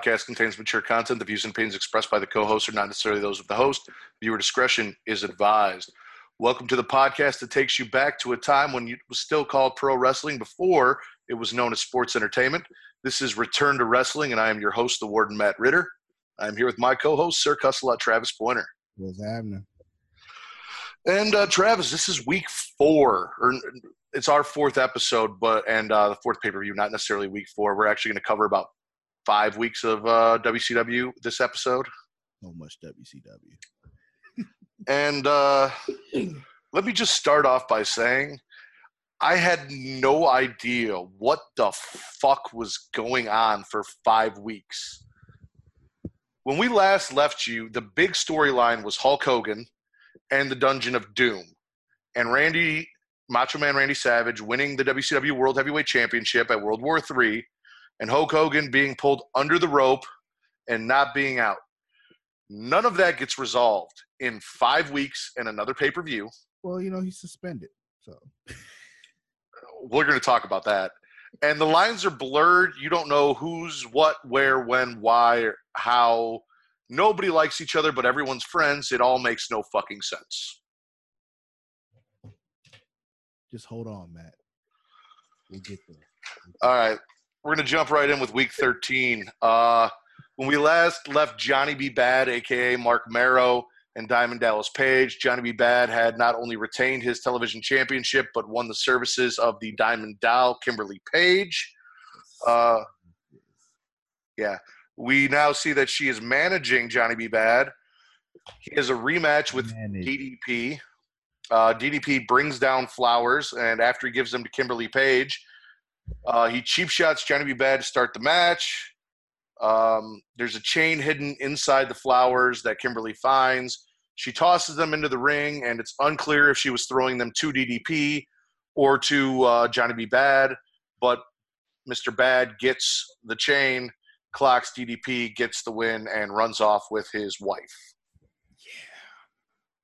Podcast contains mature content. The views and opinions expressed by the co-host are not necessarily those of the host. Viewer discretion is advised. Welcome to the podcast that takes you back to a time when it was still called pro wrestling before it was known as sports entertainment. This is Return to Wrestling, and I am your host, the Warden Matt Ridder. I'm here with my co-host, Sir Cussalott Travis Pointer. What's happening? And uh, Travis, this is week four, or it's our fourth episode, but and uh, the fourth pay per view, not necessarily week four. We're actually going to cover about five weeks of uh, WCW this episode. So much WCW. And uh, let me just start off by saying I had no idea what the fuck was going on for five weeks. When we last left you, the big storyline was Hulk Hogan and the Dungeon of Doom, and Randy Macho Man Randy Savage winning the WCW World Heavyweight Championship at World War III, and Hulk Hogan being pulled under the rope and not being out. None of that gets resolved in five weeks and another pay per view. Well, you know, he's suspended. So uh, We're going to talk about that. And the lines are blurred. You don't know who's what, where, when, why, how. Nobody likes each other, but everyone's friends. It all makes no fucking sense. just hold on, Matt. We'll get there. All right. We're going to jump right in with week 13. Uh, when we last left Johnny B. Bad, aka Marc Mero, and Diamond Dallas Page, Johnny B. Bad had not only retained his television championship, but won the services of the Diamond Doll, Kimberly Page. Uh, yeah. We now see that she is managing Johnny B. Bad. He has a rematch with Manage. DDP. Uh, DDP brings down flowers, and after he gives them to Kimberly Page, uh, he cheap shots Johnny B. Bad to start the match. Um, there's a chain hidden inside the flowers that Kimberly finds. She tosses them into the ring, and it's unclear if she was throwing them to DDP or to uh, Johnny B. Bad. But Mr. Bad gets the chain, clocks DDP, gets the win, and runs off with his wife.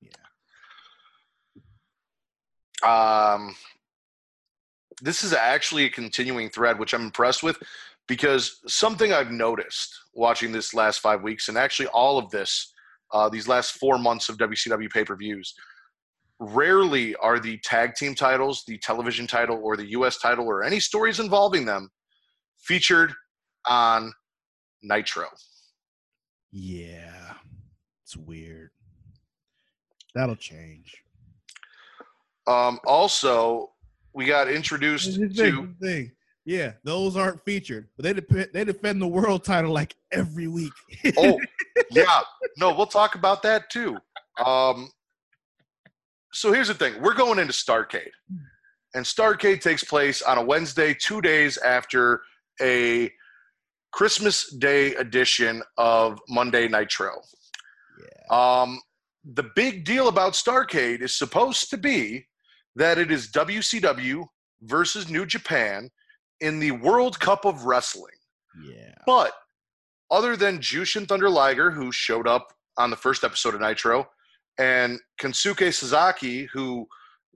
Yeah. Yeah. Um, this is actually a continuing thread, which I'm impressed with because something I've noticed watching this last five weeks, and actually all of this, uh, these last four months of WCW pay per views, rarely are the tag team titles, the television title, or the US title, or any stories involving them featured on Nitro. Yeah. It's weird. That'll change. Um, also, we got introduced the to. thing, the thing. Yeah, those aren't featured, but they defend they defend the world title like every week. Oh, yeah. No, we'll talk about that too. Um, so here's the thing we're going into Starcade, and Starcade takes place on a Wednesday, two days after a Christmas Day edition of Monday Nitro. yeah. Um, the big deal about Starcade is supposed to be that it is WCW versus New Japan in the World Cup of Wrestling. Yeah. But other than Jushin Thunder Liger, who showed up on the first episode of Nitro, and Kensuke Sasaki, who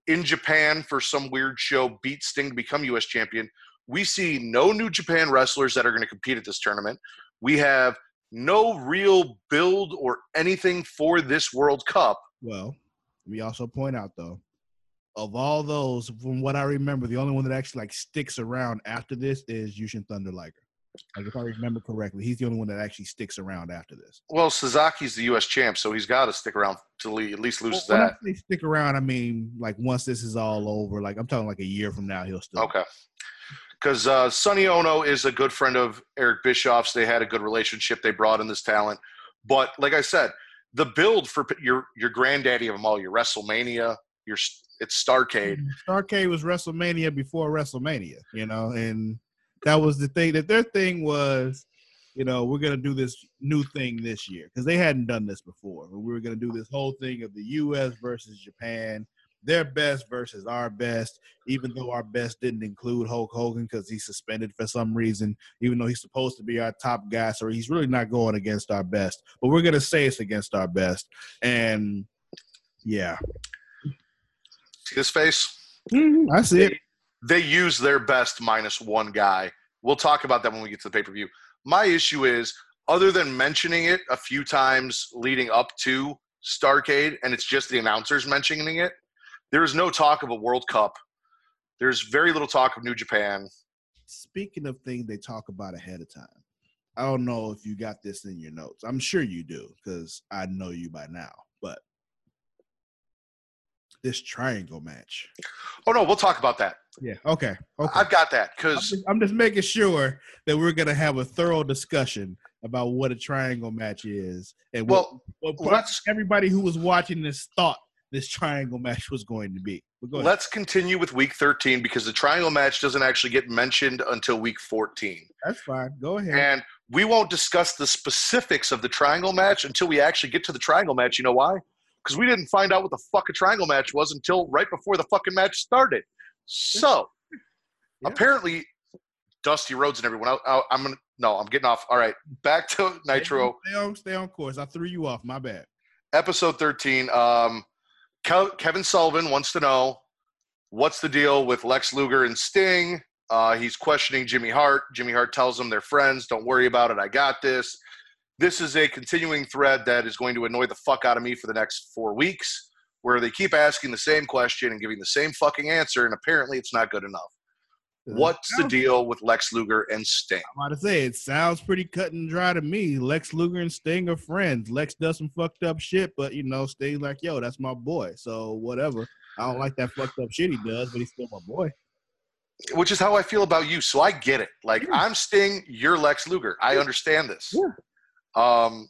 in Japan for some weird show beat Sting to become U.S. champion, we see no New Japan wrestlers that are going to compete at this tournament. We have no real build or anything for this World Cup. Well, we also point out though, of all those, from what I remember, the only one that actually like sticks around after this is Jushin Thunder Liger. Like if I remember correctly, he's the only one that actually sticks around after this. Well, Suzuki's the U.S. champ, so he's got to stick around till he at least loses Well, when that. I say stick around, I mean like once this is all over. Like I'm talking like a year from now, he'll still. Okay. Because uh, Sonny Onoo is a good friend of Eric Bischoff's. They had a good relationship. They brought in this talent. But like I said, the build for your your granddaddy of them all, your WrestleMania, your it's Starcade. Mm, Starcade was WrestleMania before WrestleMania, you know, and that was the thing that their thing was, you know, we're gonna do this new thing this year because they hadn't done this before. We were gonna do this whole thing of the U.S. versus Japan, their best versus our best. Even though our best didn't include Hulk Hogan because he's suspended for some reason, even though he's supposed to be our top guy, so he's really not going against our best. But we're gonna say it's against our best, and yeah, See this face? Mm-hmm, I see it. They use their best minus one guy. We'll talk about that when we get to the pay per view. My issue is, other than mentioning it a few times leading up to Starcade, and it's just the announcers mentioning it, there is no talk of a World Cup. There's very little talk of New Japan. speaking of things they talk about ahead of time, I don't know if you got this in your notes. I'm sure you do because I know you by now. This triangle match. Oh no, we'll talk about that. Yeah. Okay. Okay. I've got that I'm because I'm just making sure that we're gonna have a thorough discussion about what a triangle match is and what, well, what let's everybody who was watching this thought this triangle match was going to be. Go let's continue with week 13 because the triangle match doesn't actually get mentioned until week 14. That's fine. Go ahead. And we won't discuss the specifics of the triangle match until we actually get to the triangle match. You know why? Because we didn't find out what the fuck a triangle match was until right before the fucking match started. So Yeah. apparently, Dusty Rhodes and everyone. else- I, I'm gonna no, I'm getting off. All right, back to Nitro Stay on, stay on course. I threw you off. My bad. episode 13. Um, Kevin Sullivan wants to know what's the deal with Lex Luger and Sting. Uh, he's questioning Jimmy Hart. Jimmy Hart tells him they're friends. Don't worry about it. I got this. This is a continuing thread that is going to annoy the fuck out of me for the next four weeks, where they keep asking the same question and giving the same fucking answer, and apparently it's not good enough. What's the deal with Lex Luger and Sting? I'm about to say it sounds pretty cut and dry to me. Lex Luger and Sting are friends. Lex does some fucked up shit, but you know, Sting's like, yo, that's my boy. So whatever. I don't like that fucked up shit he does, but he's still my boy. Which is how I feel about you. So I get it. Like Yeah. I'm Sting, you're Lex Luger. I understand this. Yeah. Um,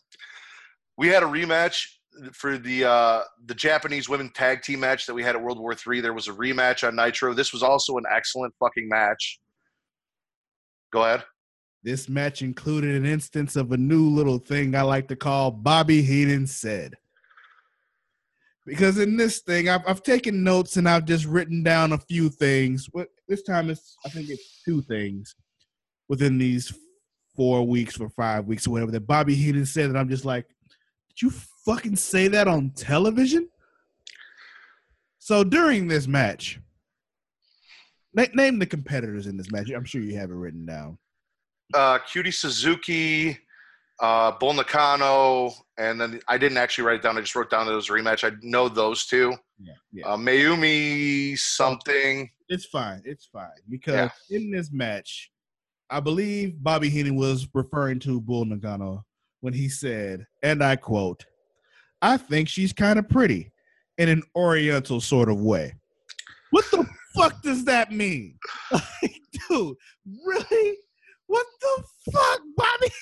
we had a rematch for the uh, the Japanese women tag team match that we had at World War Three. There was a rematch on Nitro. This was also an excellent fucking match. Go ahead. This match included an instance of a new little thing I like to call Bobby Heenan said. Because in this thing, I've, I've taken notes and I've just written down a few things. But this time it's I think it's two things within these four weeks for five weeks or whatever that Bobby Heenan said that I'm just like, did you fucking say that on television? So during this match, na- name the competitors in this match. I'm sure you have it written down. Uh, Cutie Suzuki, uh, Bull Nakano, and then I didn't actually write it down. I just wrote down that it was a rematch. I know those two. Yeah, yeah. Uh, Mayumi something. It's fine. It's fine because in this match, I believe Bobby Heenan was referring to Bull Nakano when he said, and I quote, "I think she's kind of pretty in an Oriental sort of way." What the fuck does that mean, like, dude? Really? What the fuck, Bobby?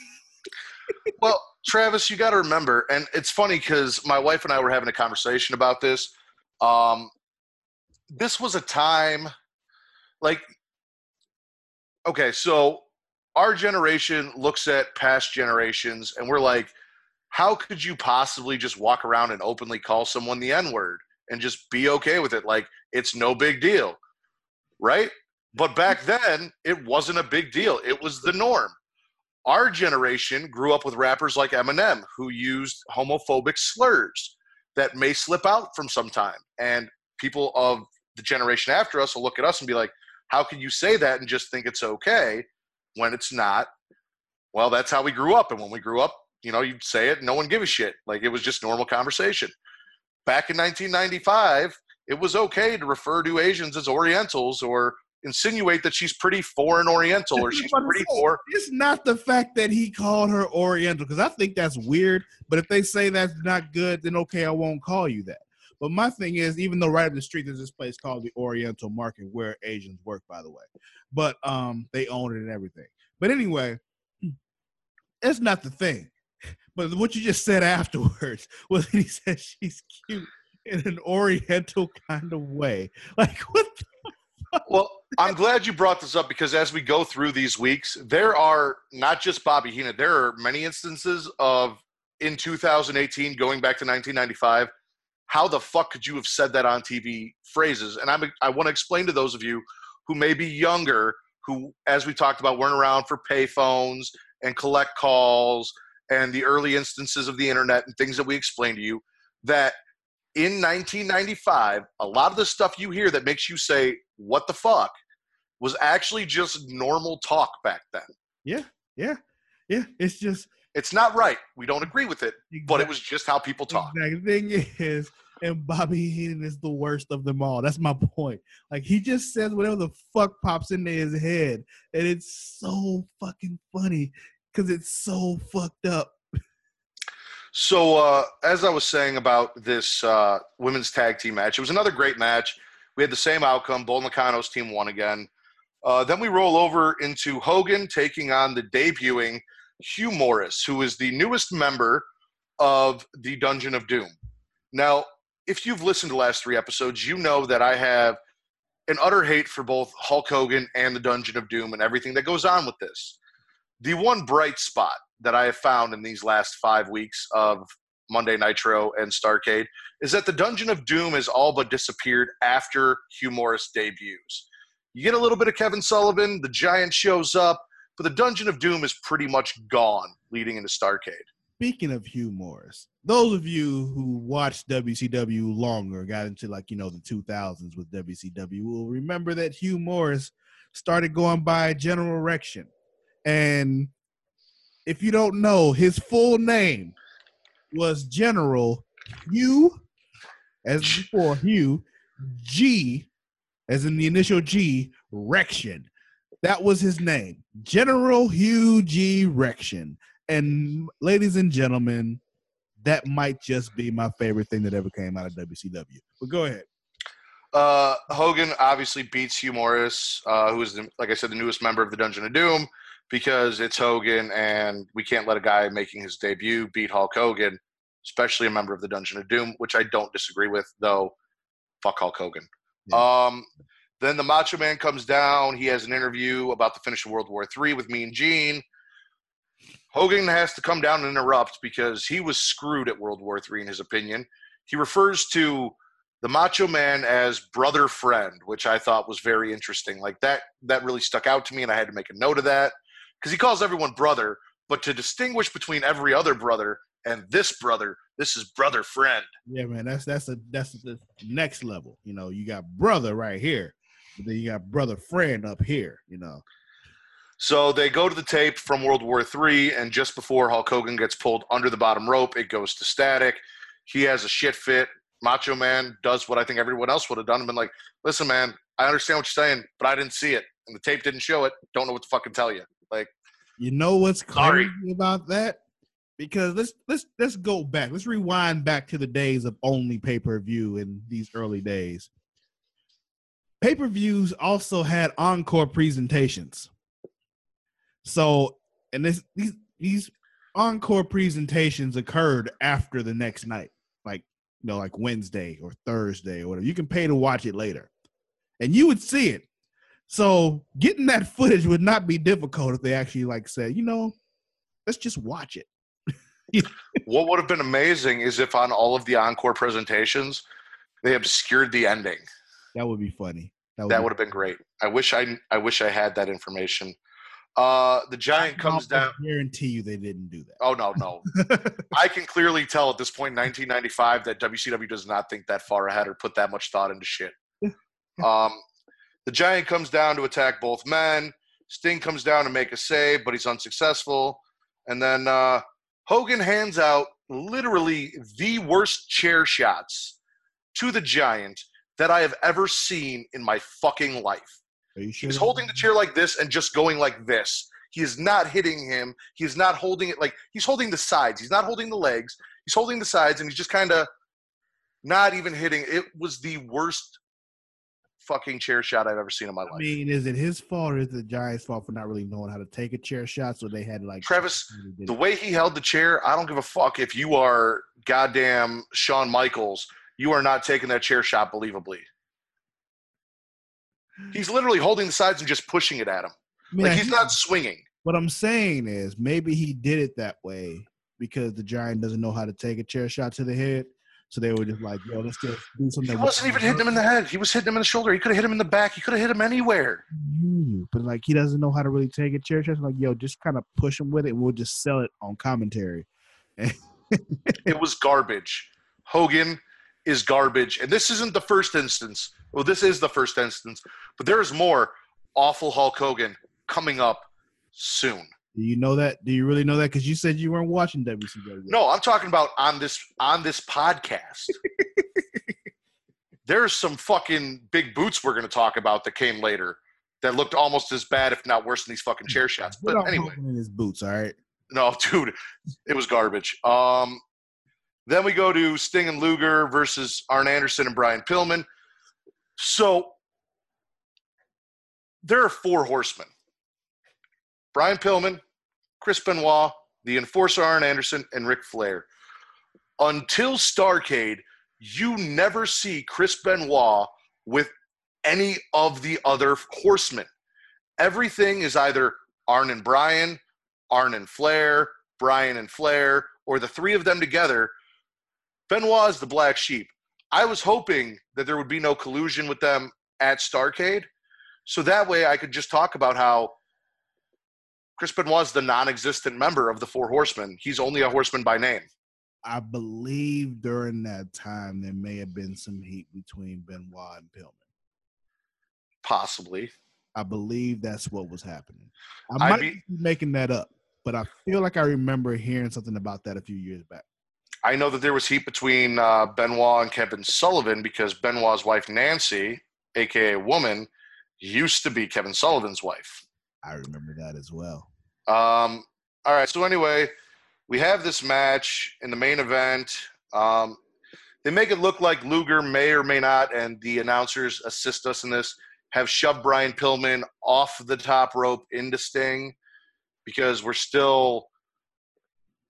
Well, Travis, you got to remember, and it's funny because my wife and I were having a conversation about this. Um, this was a time, like, okay, so our generation looks at past generations, and we're like, how could you possibly just walk around and openly call someone the N word and just be okay with it? Like, it's no big deal, right? But back then, it wasn't a big deal. It was the norm our generation grew up with rappers like Eminem who used homophobic slurs that may slip out from some time. And people of the generation after us will look at us and be like, how can you say that and just think it's okay when it's not? Well, that's how we grew up. And when we grew up, you know, you'd say it, and no one give a shit. Like it was just normal conversation. Back in 1995, it was okay to refer to Asians as Orientals or insinuate that she's pretty foreign oriental or she's pretty for. It's not the fact that he called her Oriental because I think that's weird. But if they say that's not good, then okay, I won't call you that. But my thing is, even though right up the street there's this place called the Oriental Market where Asians work, by the way, but um, they own it and everything. But anyway, that's not the thing. But what you just said afterwards was he said she's cute in an Oriental kind of way. Like what? Well, I'm glad you brought this up because as we go through these weeks, there are not just Bobby Heenan. There are many instances of in 2018 going back to 1995 how the fuck could you have said that on TV phrases? And I'm, I want to explain to those of you who may be younger, who, as we talked about, weren't around for payphones and collect calls and the early instances of the internet and things that we explained to you, that in 1995, a lot of the stuff you hear that makes you say, what the fuck, was actually just normal talk back then. Yeah, yeah, yeah. It's just it's not right. We don't agree with it, exactly. but it was just how people talk. Exactly. The thing is, and Bobby Heenan is the worst of them all. That's my point. Like he just says whatever the fuck pops into his head, and it's so fucking funny because it's so fucked up. So, uh, as I was saying about this uh, women's tag team match, it was another great match. We had the same outcome. Bull Nakano's team won again. Uh, then we roll over into Hogan taking on the debuting Hugh Morris, who is the newest member of the Dungeon of Doom. Now, if you've listened to the last three episodes, you know that I have an utter hate for both Hulk Hogan and the Dungeon of Doom and everything that goes on with this. The one bright spot that I have found in these last five weeks of Monday Nitro and Starcade is that the Dungeon of Doom has all but disappeared after Hugh Morris debuts. You get a little bit of Kevin Sullivan, the Giant shows up, but the Dungeon of Doom is pretty much gone leading into Starcade. Speaking of Hugh Morris, those of you who watched WCW longer, got into like, you know, the 2000s with WCW, will remember that Hugh Morris started going by General Erection. And if you don't know, his full name was General Hugh, as before, Hugh G, as in the initial G, Rection. That was his name, General Hugh G. Rection. And ladies and gentlemen, that might just be my favorite thing that ever came out of WCW. But go ahead. Uh, Hogan obviously beats Hugh Morris, uh, who is, the, like I said, the newest member of the Dungeon of Doom, because it's Hogan, and we can't let a guy making his debut beat Hulk Hogan, especially a member of the Dungeon of Doom, which I don't disagree with, though. Fuck Hulk Hogan. Yeah. Um, then the Macho Man comes down. He has an interview about the finish of World War III with Mean Gene. Hogan has to come down and interrupt because he was screwed at World War III, in his opinion. He refers to the Macho Man as brother friend, which I thought was very interesting. Like that, that really stuck out to me, and I had to make a note of that because he calls everyone brother, but to distinguish between every other brother and this brother, this is brother friend. Yeah, man, that's that's a that's the next level. You know, you got brother right here, but then you got brother friend up here, you know. So they go to the tape from World War III, and just before Hulk Hogan gets pulled under the bottom rope, it goes to static. He has a shit fit. Macho Man does what I think everyone else would have done and been like, listen, man, I understand what you're saying, but I didn't see it. And the tape didn't show it. Don't know what to fucking tell you. Like You know what's crazy sorry. about that? Because let's let's let's go back. Let's rewind back to the days of only pay-per-view in these early days pay per views also had encore presentations. So, and this these these encore presentations occurred after the next night, like you know, like Wednesday or Thursday or whatever. You can pay to watch it later, and you would see it. So, getting that footage would not be difficult if they actually like said, you know, let's just watch it. what would have been amazing is if on all of the encore presentations they obscured the ending. That would be funny. That would, that would have been great. I wish I I wish I had that information. Uh, the giant comes down. I guarantee you they didn't do that. Oh no, no. I can clearly tell at this point, 1995, that WCW does not think that far ahead or put that much thought into shit. um, the giant comes down to attack both men. Sting comes down to make a save, but he's unsuccessful. And then uh, Hogan hands out literally the worst chair shots to the giant that I have ever seen in my fucking life. Sure? He's holding the chair like this and just going like this. He is not hitting him. He is not holding it like he's holding the sides. He's not holding the legs. He's holding the sides and he's just kind of not even hitting. It was the worst fucking chair shot I've ever seen in my life. I mean, is it his fault or is it the Giants' fault for not really knowing how to take a chair shot? So they had like Travis, the way he held the chair, I don't give a fuck if you are goddamn Shawn Michaels. You are not taking that chair shot believably. He's literally holding the sides and just pushing it at him. I mean, Like he's hear- not swinging. What I'm saying is maybe he did it that way because the Giant doesn't know how to take a chair shot to the head. So they were just like, yo, let's just do something. He wasn't even hitting him in the head. He was hitting him in the shoulder. He could have hit him in the back. He could have hit him anywhere. you. But like he doesn't know how to really take a chair shot. Like, yo, just kind of push him with it we'll just sell it on commentary. It was garbage. Hogan is garbage. And this isn't the first instance. Well, this is the first instance, but there's more awful Hulk Hogan coming up soon. Do you know that? Do you really know that? Because you said you weren't watching WCW. No, I'm talking about on this on this podcast. There's some fucking big boots we're going to talk about that came later that looked almost as bad, if not worse, than these fucking chair shots. But anyway, in his boots, all right. no, dude, it was garbage. Um, then we go to Sting and Luger versus Arn Anderson and Brian Pillman. So there are four horsemen: Brian Pillman, Chris Benoit, the Enforcer Arn Anderson, and Ric Flair. Until Starcade, you never see Chris Benoit with any of the other horsemen. Everything is either Arn and Brian, Arn and Flair, Brian and Flair, or the three of them together. Benoit is the black sheep. I was hoping that there would be no collusion with them at Starcade, so that way I could just talk about how Chris Benoit is the non-existent member of the Four Horsemen. He's only a horseman by name. I believe during that time there may have been some heat between Benoit and Pillman. Possibly. I believe that's what was happening. I I might be- be making that up, but I feel like I remember hearing something about that a few years back. I know that there was heat between uh, Benoit and Kevin Sullivan because Benoit's wife Nancy, aka Woman, used to be Kevin Sullivan's wife. I remember that as well. Um, all right. So anyway, we have this match in the main event. Um, they make it look like Luger may or may not, and the announcers assist us in this, have shoved Brian Pillman off the top rope into Sting because we're still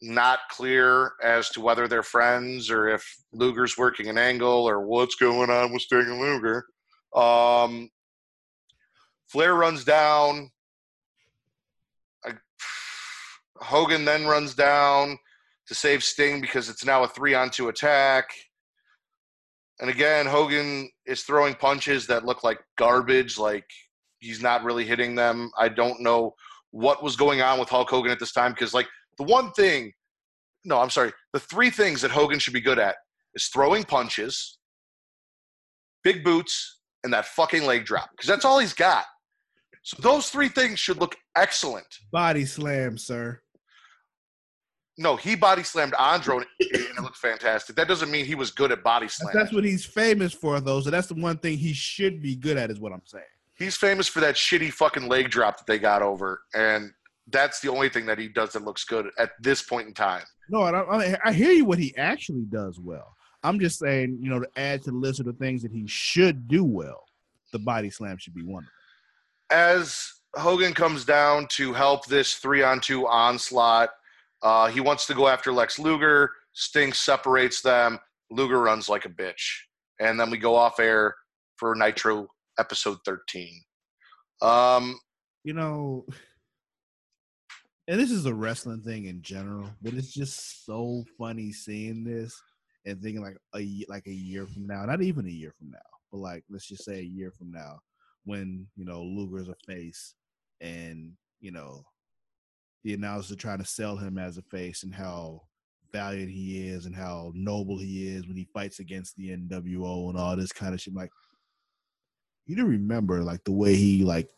not clear as to whether they're friends or if Luger's working an angle or what's going on with Sting and Luger. Um, Flair runs down. Hogan then runs down to save Sting because it's now a three on two attack. And again, Hogan is throwing punches that look like garbage, like he's not really hitting them. I don't know what was going on with Hulk Hogan at this time because, like, the one thing, no, I'm sorry, the three things that Hogan should be good at is throwing punches, big boots, and that fucking leg drop because that's all he's got. So those three things should look excellent. Body slam, sir. No, he body slammed Andro and it looked fantastic. That doesn't mean he was good at body slam. that's what he's famous for, though. So that's the one thing he should be good at, is what I'm saying. He's famous for that shitty fucking leg drop that they got over, and that's the only thing that he does that looks good at this point in time. No, I, I, I hear you. What he actually does well. I'm just saying, you know, to add to the list of the things that he should do well, the body slam should be one of them. As Hogan comes down to help this three on two onslaught, uh, he wants to go after Lex Luger. Sting separates them. Luger runs like a bitch. And then we go off air for Nitro episode 13. Um, You know, and this is a wrestling thing in general, but it's just so funny seeing this and thinking like a like a year from now, not even a year from now, but like let's just say a year from now, when you know Luger's a face, and you know the announcers are trying to sell him as a face and how valiant he is and how noble he is when he fights against the NWO and all this kind of shit. Like you do remember like the way he like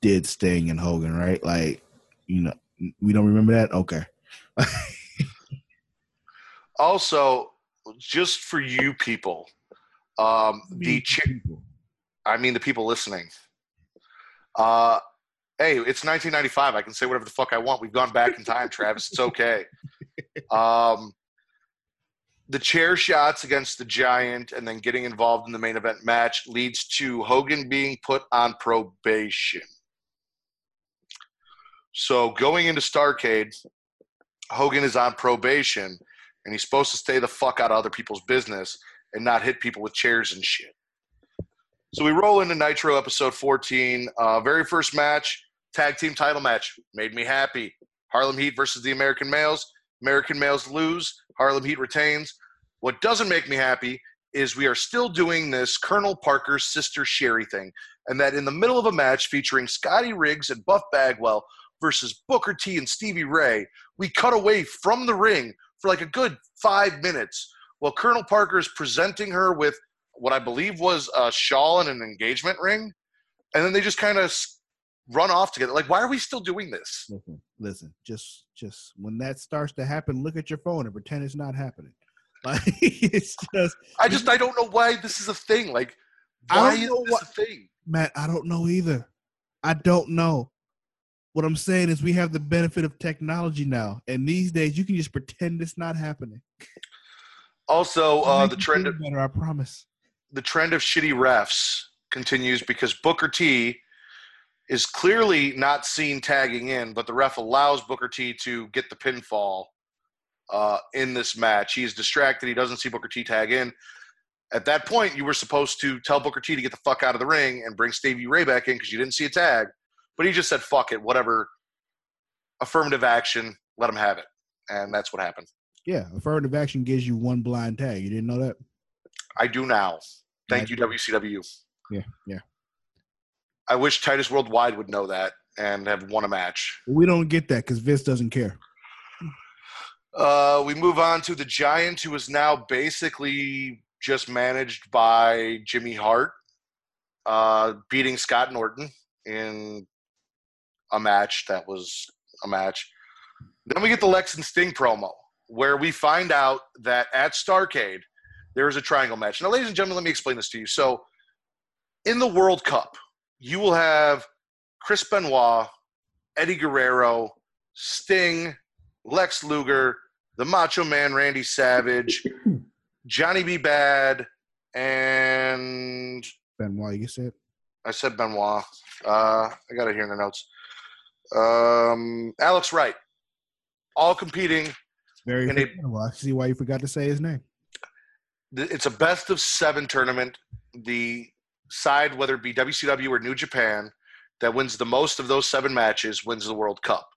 did Sting and Hogan, right? Like you know we don't remember that. Okay. also, just for you people, um, the ch- people. I mean the people listening. Uh, hey, it's 1995. I can say whatever the fuck I want. We've gone back in time, Travis. It's okay. Um, the chair shots against the Giant and then getting involved in the main event match leads to Hogan being put on probation. So going into Starcade, Hogan is on probation and he's supposed to stay the fuck out of other people's business and not hit people with chairs and shit. So we roll into Nitro episode 14. Uh, very first match, tag team title match. Made me happy. Harlem Heat versus the American Males. American Males lose. Harlem Heat retains. What doesn't make me happy is we are still doing this Colonel Parker's sister Sherry thing, and that in the middle of a match featuring Scotty Riggs and Buff Bagwell versus Booker T and Stevie Ray, we cut away from the ring for like a good five minutes while Colonel Parker is presenting her with what I believe was a shawl and an engagement ring, and then they just kind of run off together. Like, why are we still doing this? Listen, listen. Just, just when that starts to happen, look at your phone and pretend it's not happening. Like, it's just. I just, I don't know why this is a thing. Like, I why don't is know this what- a thing? Matt, I don't know either. I don't know. What I'm saying is we have the benefit of technology now, and these days you can just pretend it's not happening. Also, uh, the trend of better, I promise. the trend of shitty refs continues because Booker T is clearly not seen tagging in, but the ref allows Booker T to get the pinfall uh, in this match. He's distracted. He doesn't see Booker T tag in. At that point, you were supposed to tell Booker T to get the fuck out of the ring and bring Stevie Ray back in because you didn't see a tag. But he just said, fuck it, whatever. Affirmative action, let him have it. And that's what happened. Yeah, affirmative action gives you one blind tag. You didn't know that? I do now. Thank you, WCW. Yeah, yeah. I wish Titus Worldwide would know that and have won a match. We don't get that because Vince doesn't care. Uh, we move on to the Giant, who is now basically just managed by Jimmy Hart, uh, beating Scott Norton in a match that was a match. Then we get the Lex and Sting promo, where we find out that at Starcade there is a triangle match. Now, ladies and gentlemen, let me explain this to you. So, in the World Cup, you will have Chris Benoit, Eddie Guerrero, Sting, Lex Luger, the Macho Man Randy Savage, Johnny B. Bad, and Benoit, you said? I said Benoit. Uh, I got it here in the notes. Um, Alex Wright, all competing. Very And they- forgettable. I see why you forgot to say his name. It's a best of seven tournament. The side, whether it be WCW or New Japan, that wins the most of those seven matches wins the World Cup.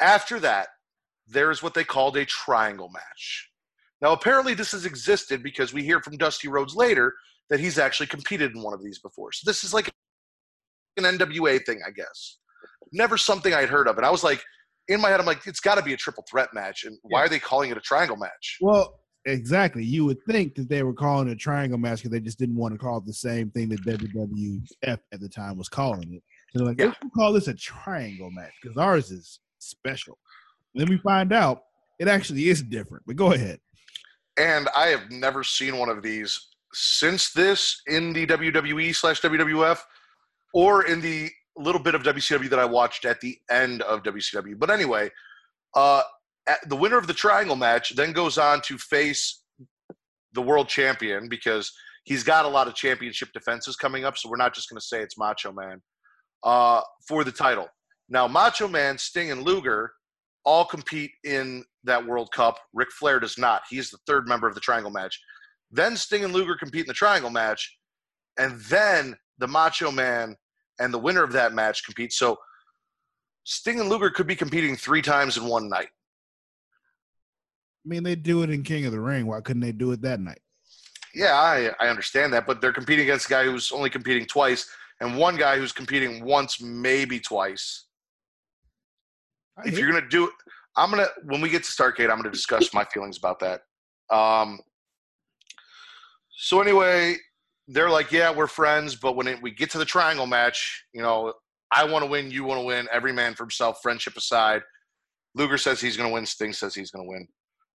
After that, there is what they called a triangle match. Now, apparently, this has existed because we hear from Dusty Rhodes later that he's actually competed in one of these before. So this is like an NWA thing, I guess. Never something I'd heard of. And I was like, in my head, I'm like, it's got to be a triple threat match. And why Yeah. are they calling it a triangle match? Well, exactly. You would think that they were calling it a triangle match because they just didn't want to call it the same thing that WWF at the time was calling it. So they're like, Yeah. let's call this a triangle match because ours is special. then we find out it actually is different. But go ahead. and I have never seen one of these since this in the WWE slash WWF or in the little bit of WCW that I watched at the end of WCW. But anyway, uh, the winner of the triangle match then goes on to face the world champion because he's got a lot of championship defenses coming up. So we're not just going to say it's Macho Man uh, for the title. Now, Macho Man, Sting, and Luger all compete in that World Cup. Ric Flair does not. He's the third member of the triangle match. Then Sting and Luger compete in the triangle match, and then the Macho Man and the winner of that match compete. So Sting and Luger could be competing three times in one night. I mean, they do it in King of the Ring. Why couldn't they do it that night? Yeah, I, I understand that, but they're competing against a guy who's only competing twice, and one guy who's competing once, maybe twice. I if you're gonna do it, I'm gonna when we get to Starcade, I'm gonna discuss my feelings about that. Um, so anyway, they're like, yeah, we're friends, but when it, we get to the triangle match, you know, I want to win, you want to win, every man for himself, friendship aside. Luger says he's gonna win. Sting says he's gonna win.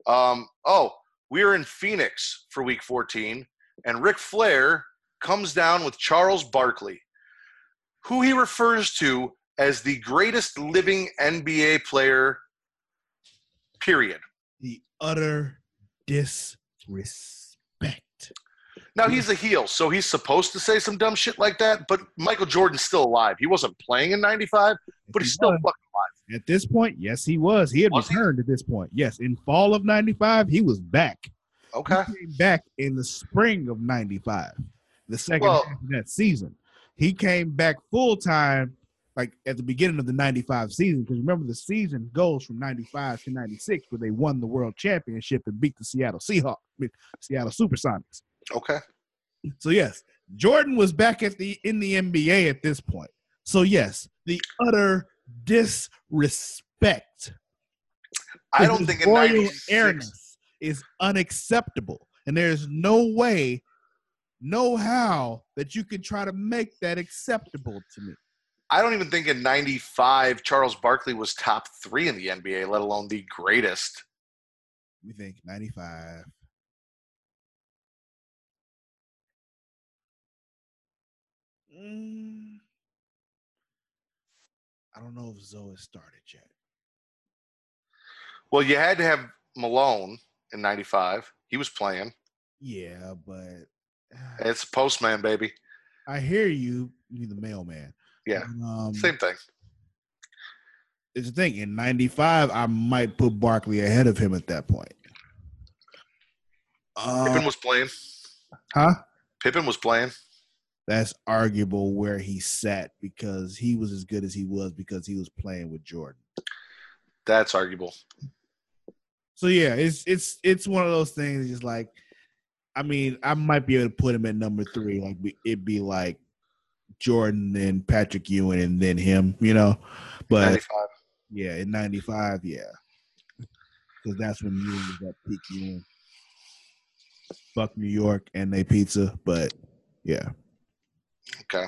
Um, oh, we are in Phoenix for Week 14, and Ric Flair comes down with Charles Barkley, who he refers to as the greatest living NBA player, period. The utter disrespect. Now he's a heel, so he's supposed to say some dumb shit like that. But Michael Jordan's still alive. He wasn't playing in '95, but he's still fucking alive. At this point, yes, he was. He had Was he? returned at this point. Yes, in fall of '95, he was back. Okay. He came back in the spring of '95, the second Well- half of that season. He came back full time, like at the beginning of the '95 season. Because remember, the season goes from '95 to '96, where they won the World Championship and beat the Seattle Seahawks, I mean, Seattle SuperSonics. Okay. So yes, Jordan was back at the in the NBA at this point. So yes, the utter disrespect. I don't think in royal '96. airness is unacceptable, and there's no way, no how that you can try to make that acceptable to me. I don't even think in '95 Charles Barkley was top three in the NBA, let alone the greatest. You think 95. Mm, I don't know if Zoe has started yet. Well, you had to have Malone in '95. He was playing. Yeah, but It's a Postman, baby. I hear you. You need the mailman. Yeah. Um, Same thing. It's the thing. In '95, I might put Barkley ahead of him at that point. Pippen Uh, was playing. huh? Pippen was playing. That's arguable where he sat because he was as good as he was because he was playing with Jordan. That's arguable. So yeah, it's it's it's one of those things. Just like, I mean, I might be able to put him at number three. Like it'd be like Jordan and Patrick Ewing and then him, you know. But '95. yeah, in '95, yeah, because that's when Ewing was at peak Ewing. Fuck New York and they pizza, but yeah, Okay.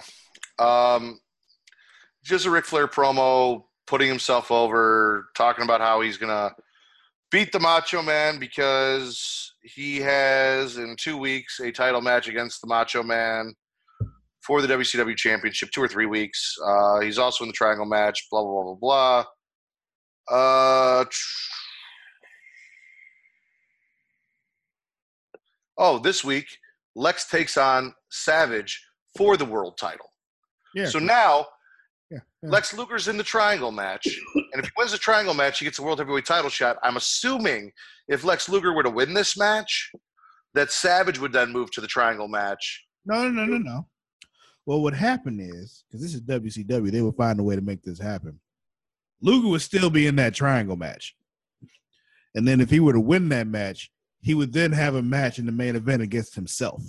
Um, just a Ric Flair promo, putting himself over, talking about how he's gonna beat the Macho Man because he has in two weeks a title match against the Macho Man for the WCW Championship, two or three weeks. Uh, he's also in the Triangle match. Blah blah blah blah blah. Uh, tr- oh, this week Lex takes on Savage for the world title. yeah. So now yeah, yeah. Lex Luger's in the triangle match, and if he wins the triangle match, he gets a world heavyweight title shot. I'm assuming if Lex Luger were to win this match, that Savage would then move to the triangle match. No, no, no, no, no. Well, what happened is because this is WCW, they would find a way to make this happen. Luger would still be in that triangle match, and then if he were to win that match, he would then have a match in the main event against himself.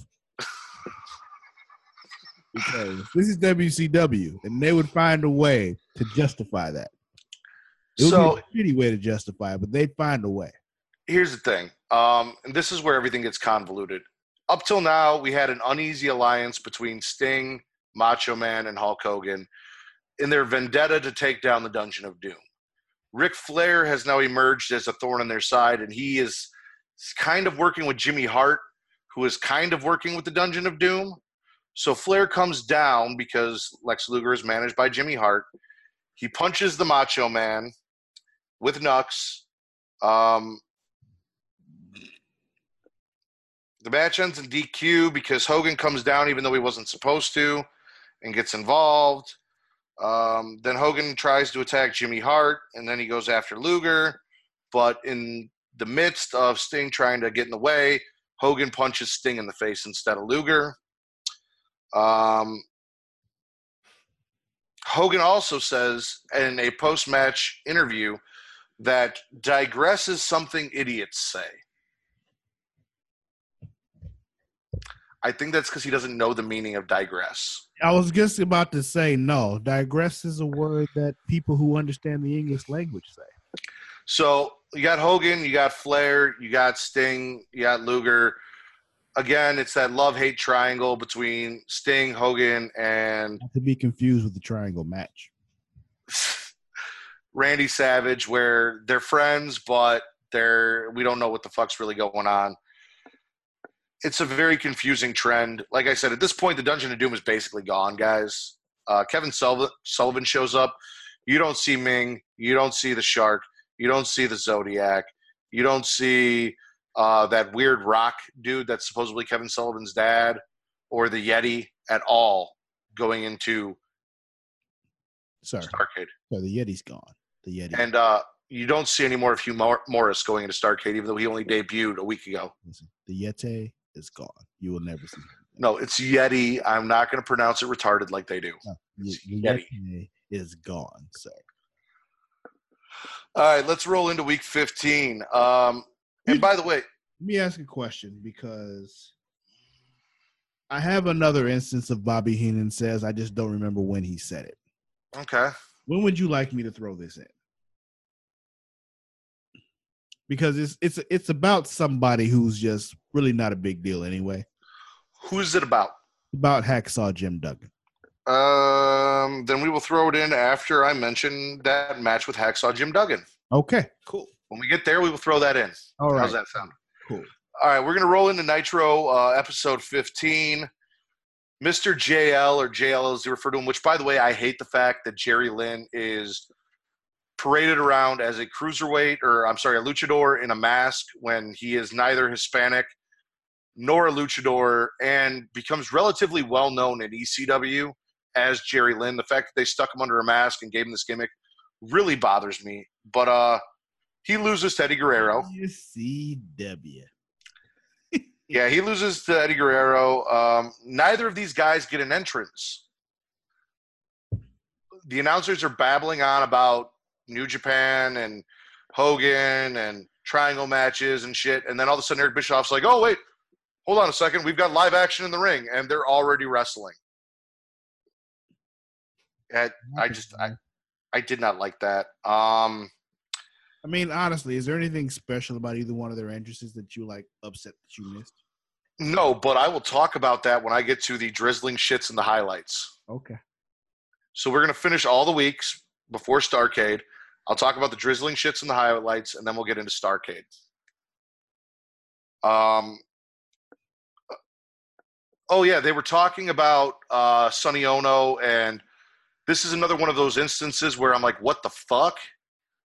Because this is WCW, and they would find a way to justify that. It would So be a shitty way to justify it, but they'd find a way. here's the thing, um, and this is where everything gets convoluted. Up till now, we had an uneasy alliance between Sting, Macho Man, and Hulk Hogan in their vendetta to take down the Dungeon of Doom. Ric Flair has now emerged as a thorn in their side, and he is kind of working with Jimmy Hart, who is kind of working with the Dungeon of Doom. So Flair comes down because Lex Luger is managed by Jimmy Hart. He punches the Macho Man with Nux. Um, the match ends in DQ because Hogan comes down even though he wasn't supposed to and gets involved. Um, then Hogan tries to attack Jimmy Hart and then he goes after Luger. But in the midst of Sting trying to get in the way, Hogan punches Sting in the face instead of Luger. Um, Hogan also says in a post match interview that digress is something idiots say. I think that's because he doesn't know the meaning of digress. I was just about to say no. Digress is a word that people who understand the English language say. So you got Hogan, you got Flair, you got Sting, you got Luger. Again, it's that love hate triangle between Sting, Hogan, and Not to be confused with the triangle match. Randy Savage, where they're friends, but they're we don't know what the fuck's really going on. It's a very confusing trend. Like I said, at this point, the Dungeon of Doom is basically gone, guys. Uh, Kevin Sullivan, Sullivan shows up. You don't see Meng. You don't see the Shark. You don't see the Zodiac. You don't see uh, that weird rock dude that's supposedly Kevin Sullivan's dad or the Yeti at all going into Sorry, Starcade. so the Yeti's gone. The Yeti. And uh, you don't see any more of Hugh Mor- Morris going into Starcade, even though he only debuted a week ago. Listen, the Yeti is gone. You will never see him. No, it's Yeti. I'm not going to pronounce it retarded like they do. No, the, Yeti. Yeti is gone, sir. All right, let's roll into week 15. Um, and by the way, Let me ask a question because I have another instance of Bobby Heenan says I just don't remember when he said it. okay. When would you like me to throw this in? Because it's it's it's about somebody who's just really not a big deal anyway. Who's it about? About Hacksaw Jim Duggan. Um, then we will throw it in after I mention that match with Hacksaw Jim Duggan. Okay, cool. When we get there, we will throw that in. All right, How's that sound? cool. All right, we're going to roll into Nitro uh, episode 15. Mr. JL, or JL as they refer to him, which, by the way, I hate the fact that Jerry Lynn is paraded around as a cruiserweight, or I'm sorry, a luchador in a mask when he is neither Hispanic nor a luchador and becomes relatively well known in ECW as Jerry Lynn. The fact that they stuck him under a mask and gave him this gimmick really bothers me. But uh, he loses to Eddie Guerrero. UCW. Yeah, he loses to Eddie Guerrero. Um, neither of these guys get an entrance. The announcers are babbling on about New Japan and Hogan and triangle matches and shit. And then all of a sudden, Eric Bischoff's like, oh, wait, hold on a second. We've got live action in the ring. And they're already wrestling. And I just, I, I did not like that. Um, I mean, honestly, is there anything special about either one of their entrances that you like upset that you missed? no, but I will talk about that when I get to the drizzling shits and the highlights. Okay. So we're gonna finish all the weeks before Starcade. I'll talk about the drizzling shits and the highlights, and then we'll get into Starcade. Um. Oh yeah, they were talking about uh, Sonny Onoo, and this is another one of those instances where I'm like, "What the fuck?"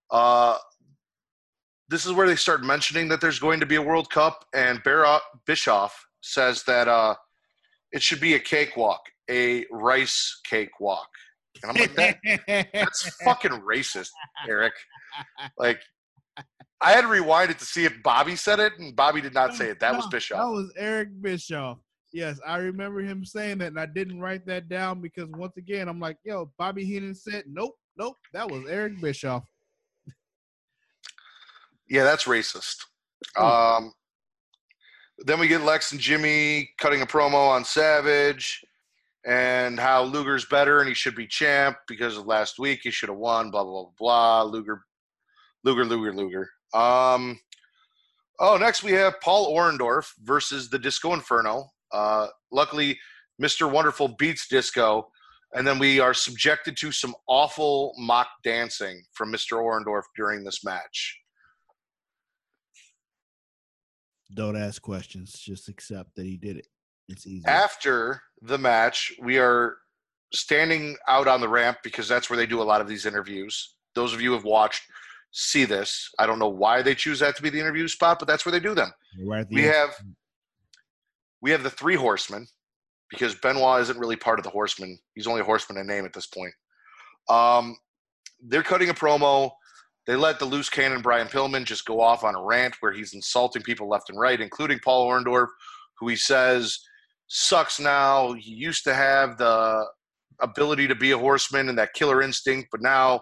Uh, this is where they start mentioning that there's going to be a World Cup, and Bar- Bischoff says that uh, it should be a cakewalk, a rice cakewalk. And I'm like, that, that's fucking racist, Eric. Like, I had to rewind it to see if Bobby said it, and Bobby did not say it. That was No, Bischoff. That was Eric Bischoff. Yes, I remember him saying that, and I didn't write that down because once again, I'm like, yo, Bobby Heenan said, nope, nope, that was Eric Bischoff. Yeah, that's racist. Oh. Um, then we get Lex and Jimmy cutting a promo on Savage and how Luger's better and he should be champ because of last week he should have won. Blah blah blah blah. Luger, Luger, Luger, Luger. Um, oh, next we have Paul Orndorff versus the Disco Inferno. Uh, luckily, Mr. Wonderful beats Disco, and then we are subjected to some awful mock dancing from Mr. Orndorff during this match. Don't ask questions, just accept that he did it. It's easy. after the match, we are standing out on the ramp because that's where they do a lot of these interviews. Those of you who have watched see this. I don't know why they choose that to be the interview spot, but that's where they do them. Right the We end. have we have the three horsemen because Benoit isn't really part of the horsemen. He's only a horseman in name at this point. Um, they're cutting a promo. They let the loose cannon Brian Pillman just go off on a rant where he's insulting people left and right, including Paul Orndorff, who he says sucks now. He used to have the ability to be a horseman and that killer instinct, but now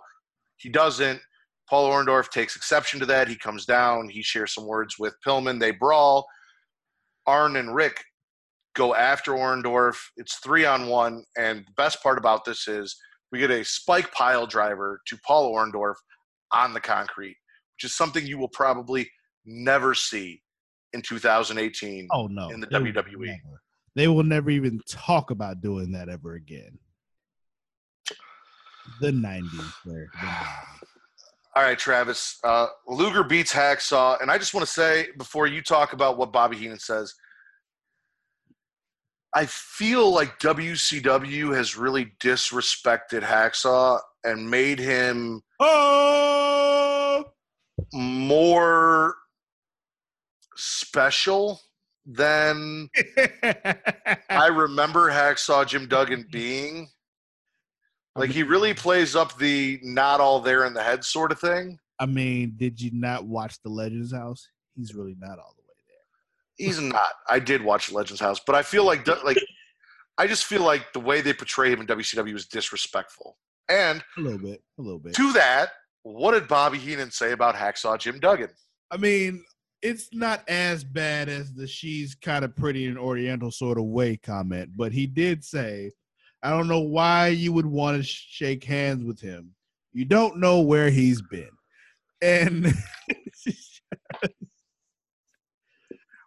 he doesn't. Paul Orndorff takes exception to that. He comes down. He shares some words with Pillman. They brawl. Arn and Rick go after Orndorff. It's three on one. And the best part about this is we get a spike pile driver to Paul Orndorff on the concrete, which is something you will probably never see in 2018. Oh no! in the They WWE. never- They will never even talk about doing that ever again. The '90s, sir. The 90s. All right, Travis. Uh, Luger beats Hacksaw, and I just want to say before you talk about what Bobby Heenan says, I feel like WCW has really disrespected Hacksaw and made him Oh, more special than I remember Hacksaw Jim Duggan being. Like he really plays up the not all there in the head sort of thing. I mean, did you not watch the Legends House? He's really not all the way there. He's not. I did watch Legends House, but I feel like like I just feel like the way they portray him in WCW is disrespectful. And A little bit, a little bit. to that, what did Bobby Heenan say about Hacksaw Jim Duggan? I mean, it's not as bad as the she's kind of pretty in Oriental sort of way comment, but he did say, I don't know why you would want to shake hands with him. You don't know where he's been. And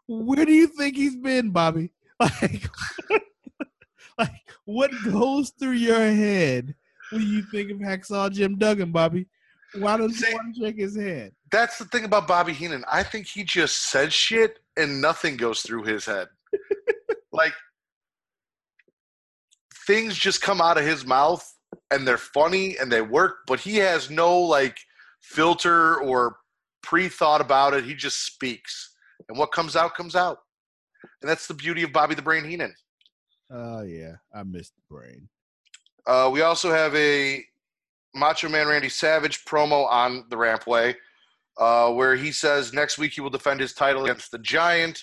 where do you think he's been, Bobby? Like, like what goes through your head when you think of Hacksaw Jim Duggan, Bobby? Why don't you want to shake his head? That's the thing about Bobby Heenan. I think he just says shit and nothing goes through his head. like things just come out of his mouth and they're funny and they work, but he has no like filter or pre-thought about it. He just speaks. And what comes out comes out. And that's the beauty of Bobby the Brain Heenan. Oh yeah, I missed the brain. Uh, we also have a Macho Man Randy Savage promo on the Rampway, uh, where he says next week he will defend his title against the Giant.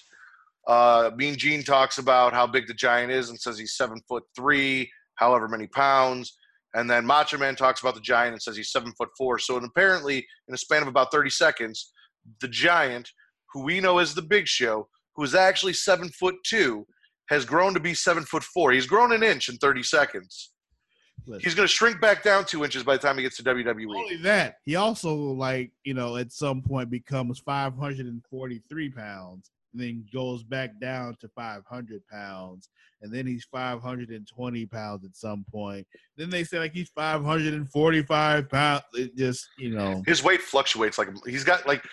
Uh, mean Gene talks about how big the Giant is and says he's seven foot three, however many pounds. And then Macho Man talks about the Giant and says he's seven foot four. So apparently, in a span of about thirty seconds, the Giant, who we know as the Big Show, who is actually seven foot two, has grown to be seven foot four. He's grown an inch in thirty seconds. Listen, He's going to shrink back down two inches by the time he gets to. WWE. only that he also like you know at some point becomes 543 pounds and then goes back down to 500 pounds and then he's 520 pounds at some point then they say like he's 545 pounds it just you know His weight fluctuates. Like he's got like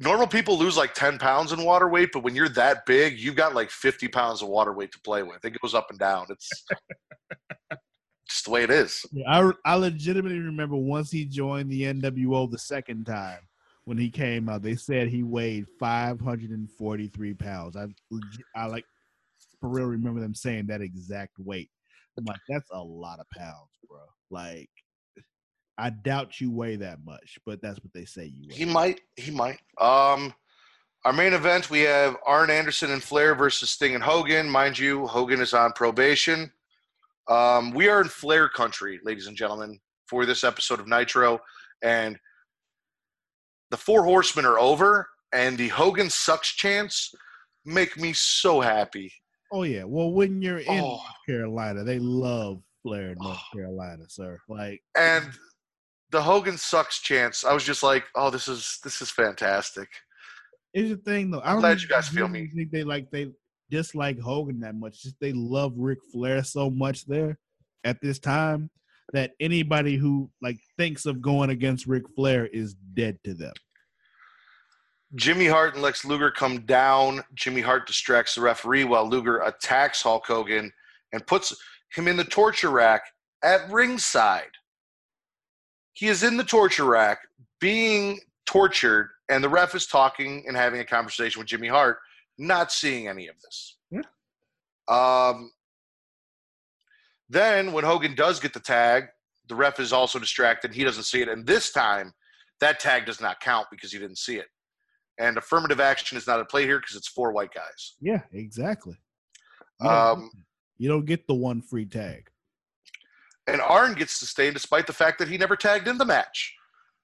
normal people lose like ten pounds in water weight, but when you're that big, you've got like fifty pounds of water weight to play with. It goes up and down. It's just the way it is. I, I legitimately remember once he joined the nwo the second time when he came out they said he weighed 543 pounds i i like for real remember them saying that exact weight i'm like that's a lot of pounds bro like i doubt you weigh that much but that's what they say you He might. He might. Um, our main event we have Arn Anderson and Flair versus Sting and Hogan. Mind you, Hogan is on probation. Um, we are in Flair country, ladies and gentlemen, for this episode of Nitro, and the Four Horsemen are over, and the Hogan sucks chance make me so happy. oh yeah well when you're in Oh. north carolina they love flair in north Oh. carolina sir like And the Hogan sucks chance. I was just like, oh, this is this is fantastic. Here's the thing, though. I don't Glad you guys feel me. Think they like they dislike Hogan that much. Just they love Ric Flair so much there at this time that anybody who like thinks of going against Ric Flair is dead to them. Jimmy Hart and Lex Luger come down. Jimmy Hart distracts the referee while Luger attacks Hulk Hogan and puts him in the torture rack at ringside. He is in the torture rack being tortured, and the ref is talking and having a conversation with Jimmy Hart, not seeing any of this. Yeah. Um, then, when Hogan does get the tag, the ref is also distracted. He doesn't see it. And this time, that tag does not count because he didn't see it and affirmative action is not at play here because it's four white guys. Yeah, exactly. You don't, Um, you don't get the one free tag. and Arn gets to stay despite the fact that he never tagged in the match.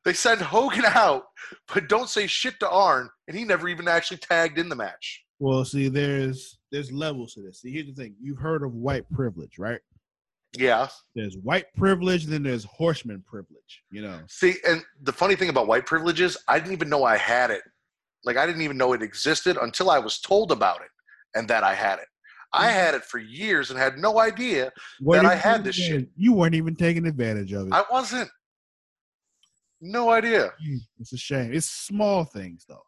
They send Hogan out, but don't say shit to Arn, and he never even actually tagged in the match. Well, see, there's there's levels to this. See, here's the thing: you've heard of white privilege, right? Yeah. There's white privilege, then there's horseman privilege. You know, See, and the funny thing about white privilege is I didn't even know I had it. Like I didn't even know it existed until I was told about it and that I had it. I mm-hmm. had it for years and had no idea. Weren't I had this shit. You weren't even taking advantage of it. I wasn't. No idea. It's a shame. It's small things though.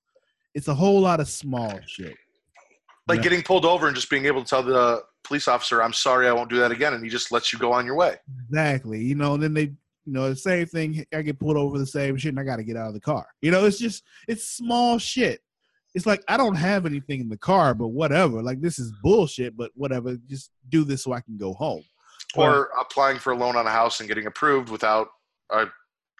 It's a whole lot of small shit. Like Yeah. getting pulled over and just being able to tell the police officer, I'm sorry, I won't do that again. And he just lets you go on your way. Exactly. You know, and then they, you know, the same thing. I get pulled over the same shit, and I got to get out of the car. You know, it's just it's small shit. It's like I don't have anything in the car, but whatever. Like this is bullshit, but whatever. Just do this so I can go home. Or applying for a loan on a house and getting approved without a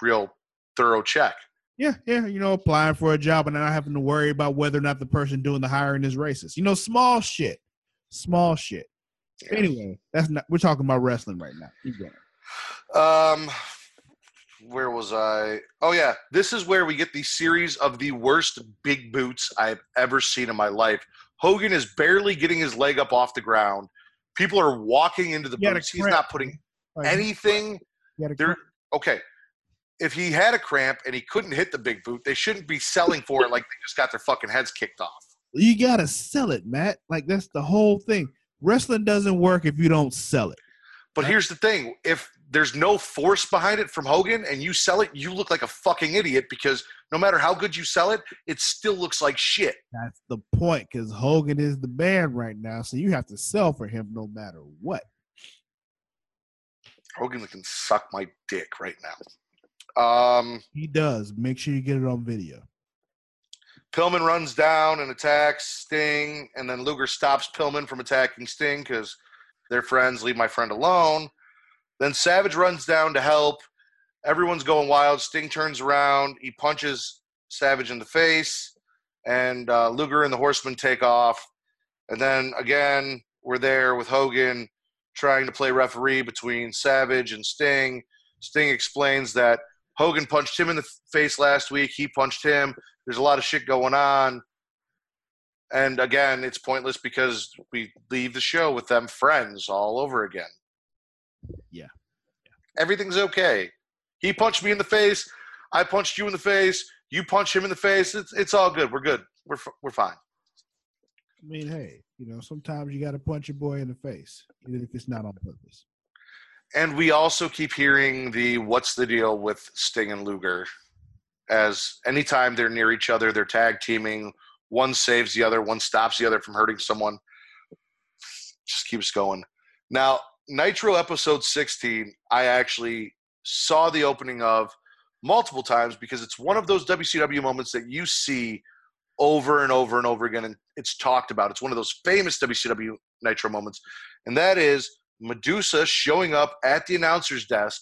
real thorough check. Yeah, yeah, you know, applying for a job and not having to worry about whether or not the person doing the hiring is racist. You know, small shit, small shit. Yeah. Anyway, that's not. We're talking about wrestling right now. Keep going. Um, where was I? Oh yeah, this is where we get the series of the worst big boots I've ever seen in my life. Hogan is barely getting his leg up off the ground. People are walking into the He boots. He's not putting anything gotta- there. Okay, if he had a cramp and he couldn't hit the big boot, they shouldn't be selling for it like they just got their fucking heads kicked off. you gotta sell it, Matt. Like that's the whole thing. Wrestling doesn't work if you don't sell it. But Right. here's the thing: if there's no force behind it from Hogan, and you sell it, you look like a fucking idiot because no matter how good you sell it, it still looks like shit. That's the point, because Hogan is the man right now, so you have to sell for him no matter what. Hogan can suck my dick right now. Um, He does. Make sure you get it on video. Pillman runs down and attacks Sting, and then Luger stops Pillman from attacking Sting because they're friends. Leave my friend alone. Then Savage runs down to help. Everyone's going wild. Sting turns around. He punches Savage in the face, and uh, Luger and the Horsemen take off. And then again, we're there with Hogan trying to play referee between Savage and Sting. Sting explains that Hogan punched him in the face last week. He punched him. There's a lot of shit going on. And again, it's pointless because we leave the show with them friends all over again. Yeah. Everything's okay. He punched me in the face. I punched you in the face. You punch him in the face. It's, it's all good. We're good. We're, we're fine. I mean, hey, you know, sometimes you got to punch your boy in the face, even if it's not on purpose. And we also keep hearing the what's the deal with Sting and Luger as anytime they're near each other, they're tag teaming. One saves the other, one stops the other from hurting someone. Just keeps going. Now, Nitro episode 16, I actually saw the opening of multiple times because it's one of those WCW moments that you see over and over and over again, and it's talked about. It's one of those famous WCW Nitro moments, and that is Medusa showing up at the announcer's desk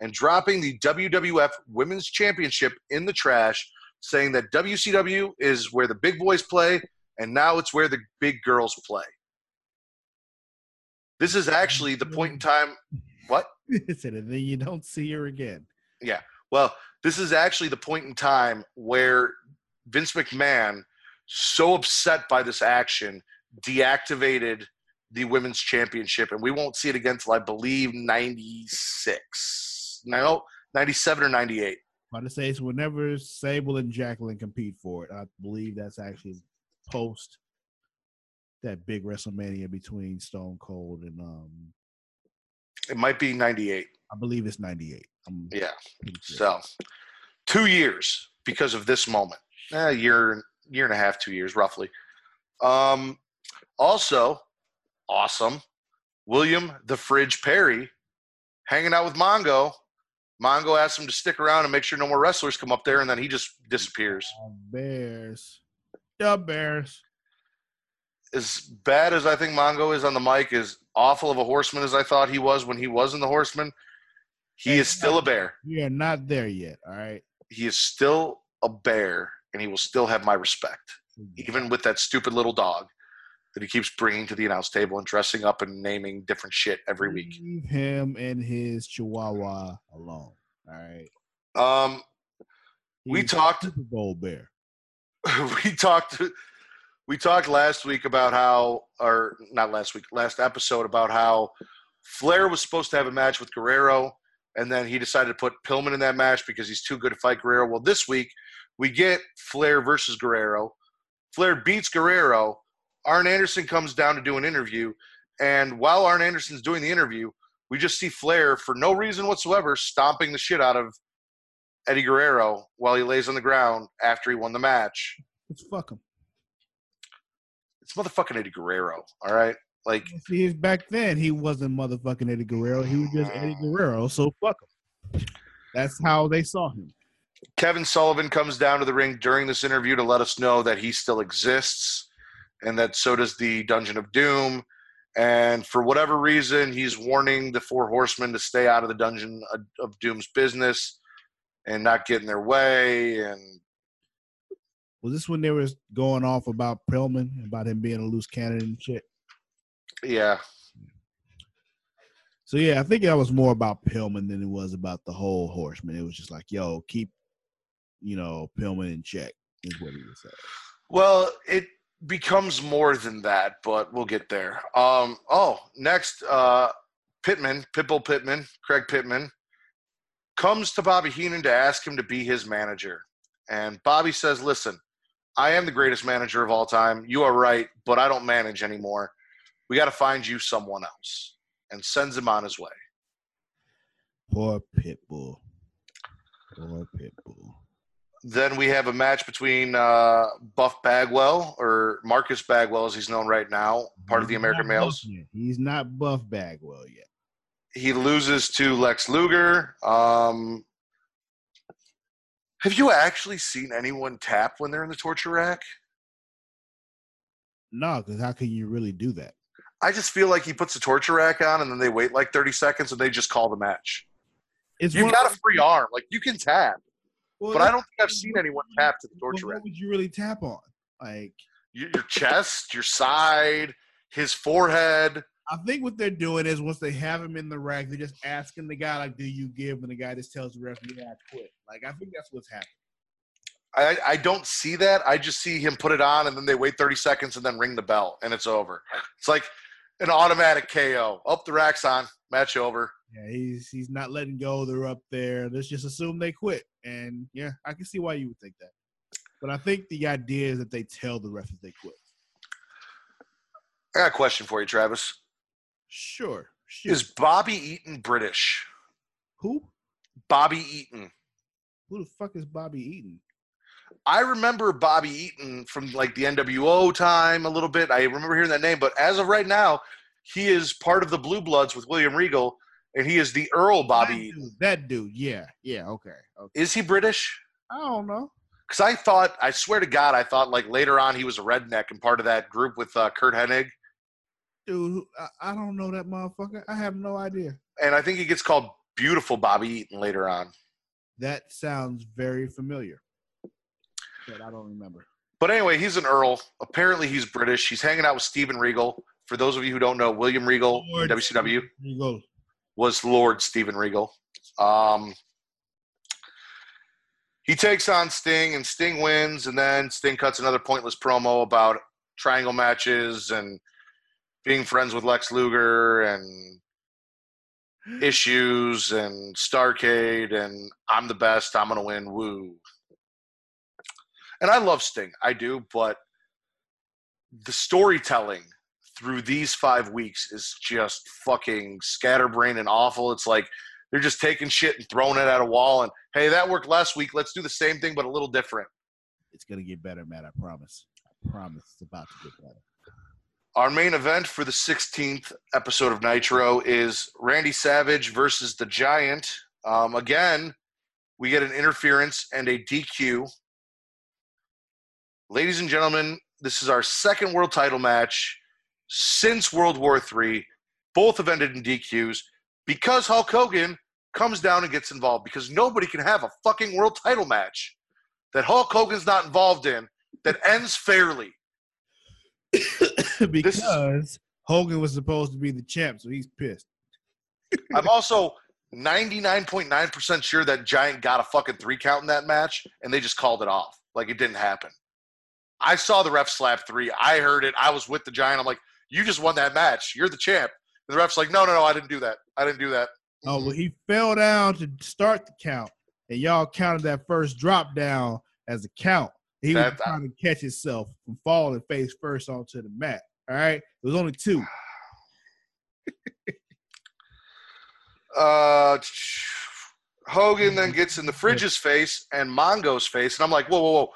and dropping the WWF Women's Championship in the trash, saying that WCW is where the big boys play, and now it's where the big girls play. This is actually the point in time. What? Said, and then you don't see her again. Yeah. Well, this is actually the point in time where Vince McMahon, so upset by this action, deactivated the women's championship, and we won't see it again until I believe 96. No, 97 or 98. About to say it's whenever Sable and Jacqueline compete for it. I believe that's actually post that big WrestleMania between Stone Cold and um It might be 98. I believe it's ninety eight. Yeah. sure. So, two years because of this moment. A year, year and a half, two years roughly. Um, also, awesome. William the Fridge Perry hanging out with Mongo. Mongo asks him to stick around and make sure no more wrestlers come up there, and then he just disappears. Bears. The Bears. As bad as I think Mongo is on the mic, as awful of a horseman as I thought he was when he was in the horseman, he is still a bear. We are not there yet. All right. He is still a bear, and he will still have my respect. even with that stupid little dog that he keeps bringing to the announce table and dressing up and naming different shit every week. Leave him and his Chihuahua alone. All right. Um, We He's a talked- Super Bowl bear. we talked we talked last week about how or not last week last episode about how Flair was supposed to have a match with Guerrero and then he decided to put Pillman in that match because he's too good to fight Guerrero. Well, this week we get Flair versus Guerrero. Flair beats Guerrero. Arn Anderson comes down to do an interview and while Arn Anderson's doing the interview, we just see Flair for no reason whatsoever stomping the shit out of Eddie Guerrero while he lays on the ground after he won the match. Let's fuck him. It's motherfucking Eddie Guerrero, all right? Like, See, back then he wasn't motherfucking Eddie Guerrero. He was just Eddie Guerrero. So fuck him. That's how they saw him. Kevin Sullivan comes down to the ring during this interview to let us know that he still exists and that so does the Dungeon of Doom. And for whatever reason, he's warning the Four Horsemen to stay out of the Dungeon of Doom's business and not get in their way. And was this when they was going off about Pillman, about him being a loose cannon and shit? Yeah. So yeah, I think that was more about Pillman than it was about the whole Horseman. It was just like, yo, keep, you know, Pillman in check is what he was saying. Well, it becomes more than that, but we'll get there. Um, oh, next, uh, Pittman, Pitbull Pittman, Craig Pittman, comes to Bobby Heenan to ask him to be his manager. And Bobby says, Listen, I am the greatest manager of all time. You are right, but I don't manage anymore. We got to find you someone else. And sends him on his way. Poor Pitbull. Poor Pitbull. Then we have a match between uh, Buff Bagwell, or Marcus Bagwell, as he's known right now, part he's of the American Males. He's not Buff Bagwell yet. He loses to Lex Luger. Um, have you actually seen anyone tap when they're in the torture rack? No, because how can you really do that? I just feel like he puts the torture rack on and then they wait like 30 seconds and they just call the match. It's You've got a free arm. Like you can tap. Well, but I don't think I've seen anyone tap to the torture well, What would you really tap on? Like your, your chest, your side, his forehead. I think what they're doing is once they have him in the rack, they're just asking the guy like, "Do you give?" And the guy just tells the referee, "Yeah, I quit." Like I think that's what's happening. I, I don't see that. I just see him put it on, and then they wait 30 seconds and then ring the bell, and it's over. It's like an automatic KO. Up oh, the rack's on, match over. Yeah, he's he's not letting go. They're up there. Let's just assume they quit. And yeah, I can see why you would think that. But I think the idea is that they tell the ref that they quit. I got a question for you, Travis. Sure. sure. Is Bobby Eaton British? Who? Bobby Eaton. Who the fuck is Bobby Eaton? I remember Bobby Eaton from like the NWO time a little bit. I remember hearing that name, but as of right now, he is part of the Blue Bloods with William Regal, and he is the Earl Bobby. That dude, that dude, yeah, yeah, okay, okay. Is he British? I don't know. Because I thought, I swear to God, I thought like later on he was a redneck and part of that group with uh, Curt Hennig. Dude, I, I don't know that motherfucker. I have no idea. And I think he gets called Beautiful Bobby Eaton later on. That sounds very familiar, but I don't remember. But anyway, he's an Earl. Apparently, he's British. He's hanging out with Steven Regal. For those of you who don't know, William Regal, Lord WCW. Regal was Lord Steven Regal. Um, he takes on Sting, and Sting wins, and then Sting cuts another pointless promo about triangle matches and being friends with Lex Luger and issues and Starcade and I'm the best, I'm gonna win, woo. And I love Sting, I do, but the storytelling through these five weeks is just fucking scatterbrained and awful. It's like they're just taking shit and throwing it at a wall and hey, that worked last week. Let's do the same thing but a little different. It's gonna get better, Matt. I promise. I promise it's about to get better. Our main event for the 16th episode of Nitro is Randy Savage versus the Giant. Um, again, we get an interference and a DQ. Ladies and gentlemen, this is our second world title match since World War III. Both have ended in DQs because Hulk Hogan comes down and gets involved because nobody can have a fucking world title match that Hulk Hogan's not involved in that ends fairly. because is, Hogan was supposed to be the champ, so he's pissed. I'm also 99.9% sure that Giant got a fucking three count in that match and they just called it off. Like it didn't happen. I saw the ref slap three. I heard it. I was with the Giant. I'm like, you just won that match. You're the champ. And the ref's like, no, no, no, I didn't do that. I didn't do that. Oh, well, he fell down to start the count, and y'all counted that first drop down as a count. He that, was trying to catch himself from falling face first onto the mat. All right, it was only two. uh, Hogan then gets in the fridge's face and Mongo's face, and I'm like, whoa, whoa, whoa!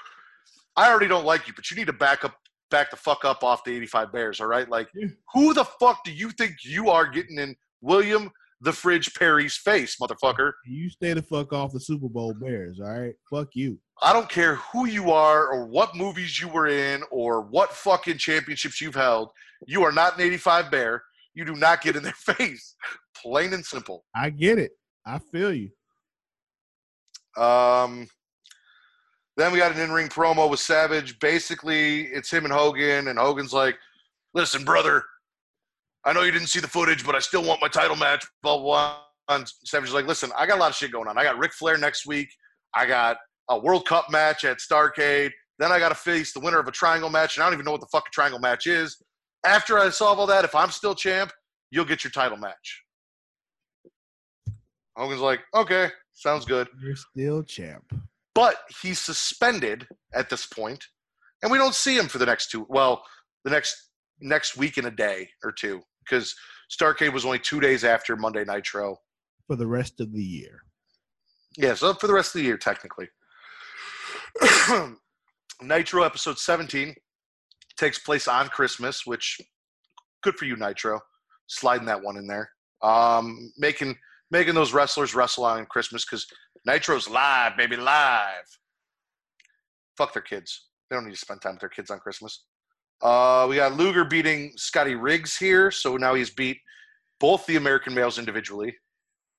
I already don't like you, but you need to back up back the fuck up off the 85 Bears, all right? Like, who the fuck do you think you are getting in William the Fridge Perry's face, motherfucker? You stay the fuck off the Super Bowl Bears, all right? Fuck you. I don't care who you are or what movies you were in or what fucking championships you've held. You are not an 85 Bear. You do not get in their face. Plain and simple. I get it. I feel you. Um, then we got an in-ring promo with Savage. Basically, it's him and Hogan, and Hogan's like, "Listen, brother, I know you didn't see the footage, but I still want my title match." Blah blah. And Savage is like, "Listen, I got a lot of shit going on. I got Ric Flair next week. I got a World Cup match at Starcade. Then I got to face the winner of a triangle match, and I don't even know what the fuck a triangle match is. After I solve all that, if I'm still champ, you'll get your title match." Hogan's like, "Okay, sounds good." You're still champ. But he's suspended at this point, and we don't see him for the next two. Well, the next next week and a day or two, because Starcade was only two days after Monday Nitro. for the rest of the year. Yeah, so for the rest of the year, technically. Nitro episode 17 takes place on Christmas, which good for you, Nitro. Sliding that one in there. Um, making making those wrestlers wrestle on Christmas because Nitro's live, baby, live. Fuck their kids. They don't need to spend time with their kids on Christmas. Uh, we got Luger beating Scotty Riggs here, so now he's beat both the American males individually.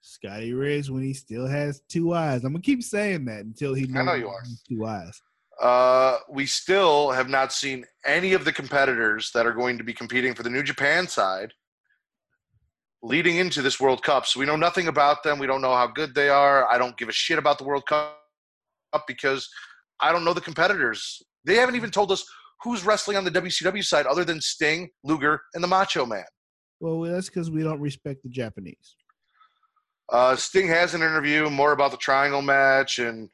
Scotty Riggs when he still has two eyes. I'm gonna keep saying that until he I know you are. two eyes. Uh, we still have not seen any of the competitors that are going to be competing for the New Japan side leading into this World Cup. So we know nothing about them. We don't know how good they are. I don't give a shit about the World Cup because I don't know the competitors. They haven't even told us who's wrestling on the WCW side other than Sting, Luger, and the Macho Man. Well, that's because we don't respect the Japanese. Uh, Sting has an interview more about the triangle match, and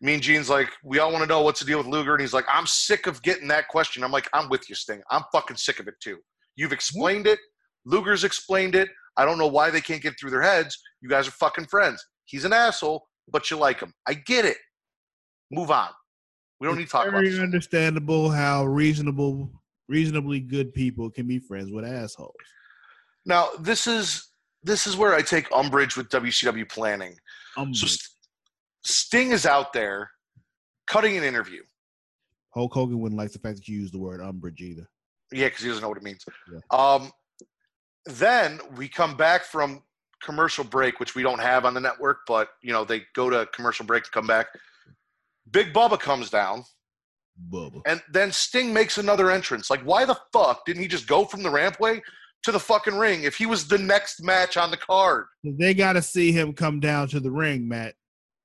Mean Gene's like, we all want to know what's the deal with Luger, and he's like, I'm sick of getting that question. I'm like, I'm with you, Sting. I'm fucking sick of it too. You've explained it. Luger's explained it. I don't know why they can't get through their heads. You guys are fucking friends. He's an asshole, but you like him. I get it. Move on. We don't need to talk about Very understandable how reasonable, reasonably good people can be friends with assholes. Now, this is this is where I take umbrage with WCW planning. Um, So St- Sting is out there cutting an interview. Hulk Hogan wouldn't like the fact that you use the word umbrage either. Yeah, because he doesn't know what it means. Yeah. Um, then we come back from commercial break, which we don't have on the network, but you know they go to commercial break to come back. Big Bubba comes down, Bubba. and then Sting makes another entrance. Like, why the fuck didn't he just go from the rampway to the fucking ring if he was the next match on the card? They got to see him come down to the ring, Matt.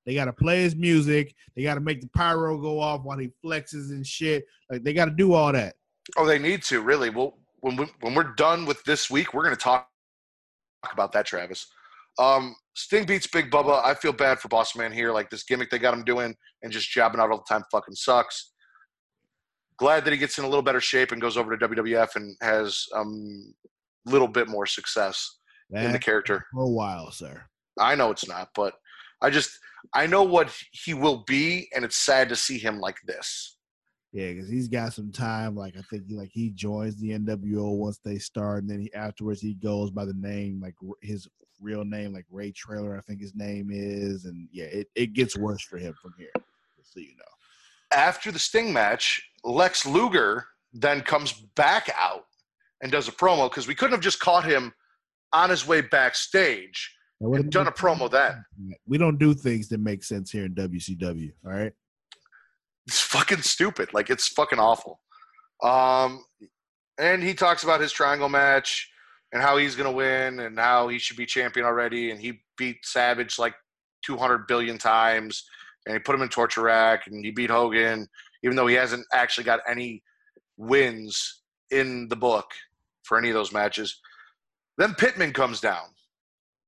They got to play his music. They got to make the pyro go off while he flexes and shit. Like they got to do all that. Oh, they need to really. Well, when we, when we're done with this week, we're going to talk about that, Travis. Um, Sting beats Big Bubba. I feel bad for Boss Man here. Like this gimmick they got him doing and just jabbing out all the time fucking sucks. Glad that he gets in a little better shape and goes over to WWF and has um little bit more success in the character. for a while, sir. I know it's not, but I just I know what he will be, and it's sad to see him like this. Yeah, because he's got some time. Like I think, like he joins the NWO once they start, and then he afterwards he goes by the name like his real name, like Ray Traylor, I think his name is, and yeah, it, it gets worse for him from here. Just so you know. after the Sting match, Lex Luger then comes back out and does a promo because we couldn't have just caught him on his way backstage and done a promo then. We don't do things that make sense here in WCW. All right. It's fucking stupid. Like it's fucking awful. Um, and he talks about his triangle match and how he's gonna win and how he should be champion already. And he beat Savage like 200 billion times, and he put him in torture rack, and he beat Hogan, even though he hasn't actually got any wins in the book for any of those matches. Then Pittman comes down,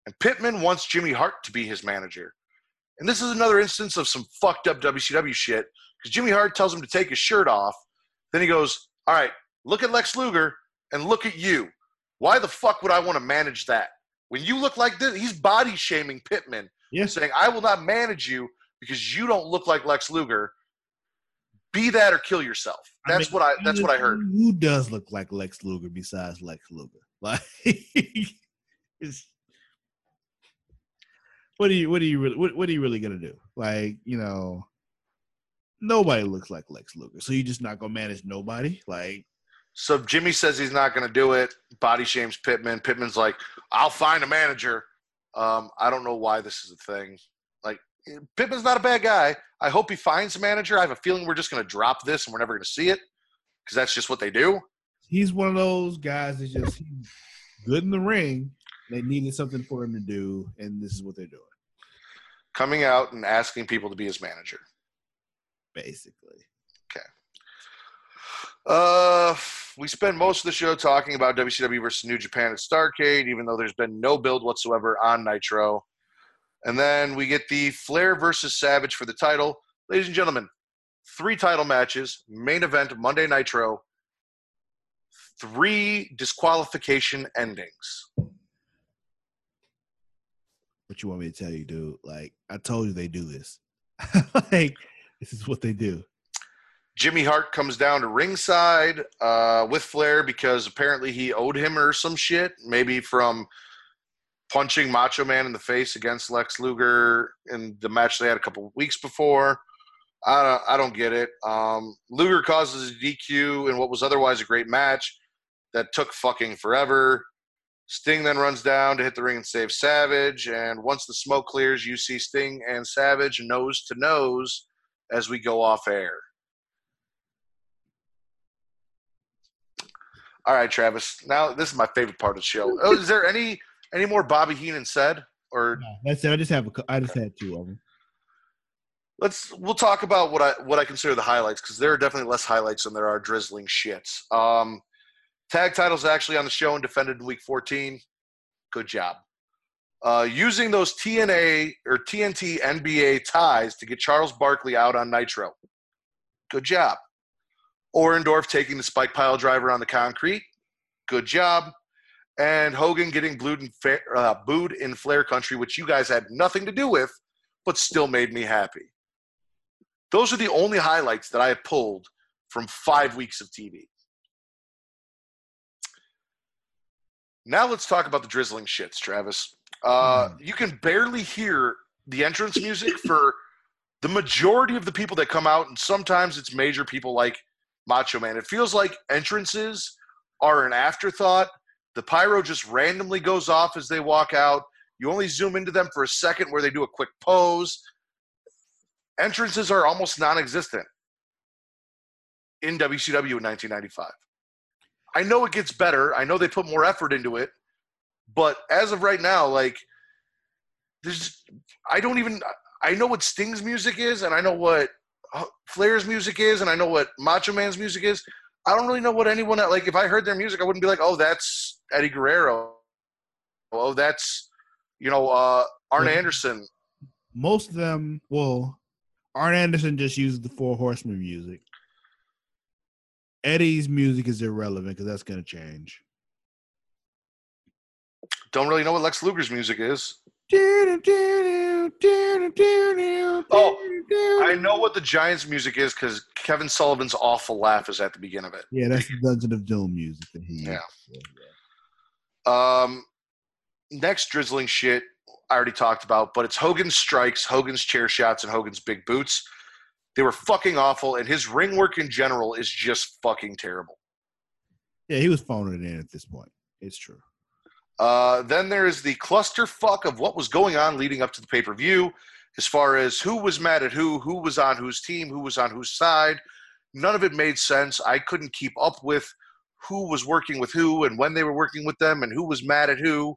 and Pittman wants Jimmy Hart to be his manager. And this is another instance of some fucked up WCW shit because Jimmy Hart tells him to take his shirt off. Then he goes, All right, look at Lex Luger and look at you. Why the fuck would I want to manage that? When you look like this, he's body shaming Pittman, Yes. saying, I will not manage you because you don't look like Lex Luger. Be that or kill yourself. I That's mean, what I. That's what I heard. Who does look like Lex Luger besides Lex Luger? Like, what are you? What are you really? What, what are you really gonna do? Like, you know, nobody looks like Lex Luger, so you're just not gonna manage nobody. Like, So Jimmy says he's not going to do it. Body shames Pittman. Pittman's like, "I'll find a manager." Um, I don't know why this is a thing. Like Pittman's not a bad guy. I hope he finds a manager. I have a feeling we're just going to drop this and we're never going to see it because that's just what they do. he's one of those guys that just good in the ring. They needed something for him to do, and this is what they're doing, Coming out and asking people to be his manager. Basically. Okay. Uh, we spend most of the show talking about WCW versus New Japan at Starcade, even though there's been no build whatsoever on Nitro. And then we get the Flair versus Savage for the title. Ladies and gentlemen, three title matches, main event Monday Nitro, three disqualification endings. What you want me to tell you, dude? Like, I told you they do this. like, this is what they do. Jimmy Hart comes down to ringside uh, with Flair because apparently he owed him or some shit, maybe from punching Macho Man in the face against Lex Luger in the match they had a couple weeks before. I don't, I don't get it. Um, Luger causes a DQ in what was otherwise a great match that took fucking forever. Sting then runs down to hit the ring and save Savage. And once the smoke clears, you see Sting and Savage nose to nose as we go off air. All right, Travis. Now this is my favorite part of the show. Oh, is there any any more Bobby Heenan said, or No, that's it. I just have a. I just had two of them. let's we'll talk about what I what I consider the highlights because there are definitely less highlights than there are drizzling shits. Um, tag titles actually on the show and defended in week 14. Good job. Uh, using those TNA or TNT NBA ties to get Charles Barkley out on Nitro. Good job. Orndorff taking the spike pile driver on the concrete. Good job. And Hogan getting booed in, fa- uh, booed in Flair Country, which you guys had nothing to do with, but still made me happy. Those are the only highlights that I have pulled from five weeks of TV. Now let's talk about the drizzling shits, Travis. Uh, you can barely hear the entrance music for the majority of the people that come out, and sometimes it's major people like Macho Man. It feels like entrances are an afterthought. The pyro just randomly goes off as they walk out. You only zoom into them for a second where they do a quick pose. Entrances are almost non existent in WCW in 1995. I know it gets better. I know they put more effort into it. But as of right now, like, there's, I don't even, I know what Sting's music is, and I know what uh, Flair's music is, and I know what Macho Man's music is. I don't really know what anyone like. If I heard their music, I wouldn't be like, "Oh, that's Eddie Guerrero." Oh, that's you know uh, Arn Yeah. Anderson. Most of them, well, Arn Anderson just uses the Four Horsemen music. Eddie's music is irrelevant because that's going to change. Don't really know what Lex Luger's music is. Oh, I know what the Giants' music is because Kevin Sullivan's awful laugh is at the beginning of it. Yeah, that's the Dungeon of Doom music that he. Yeah. uses. Um, next drizzling shit I already talked about, but it's Hogan's strikes, Hogan's chair shots, and Hogan's big boots. They were fucking awful, and his ring work in general is just fucking terrible. Yeah, he was phoning it in at this point. It's true. Uh, then there is the clusterfuck of what was going on leading up to the pay per view, as far as who was mad at who, who was on whose team, who was on whose side. None of it made sense. I couldn't keep up with who was working with who and when they were working with them and who was mad at who.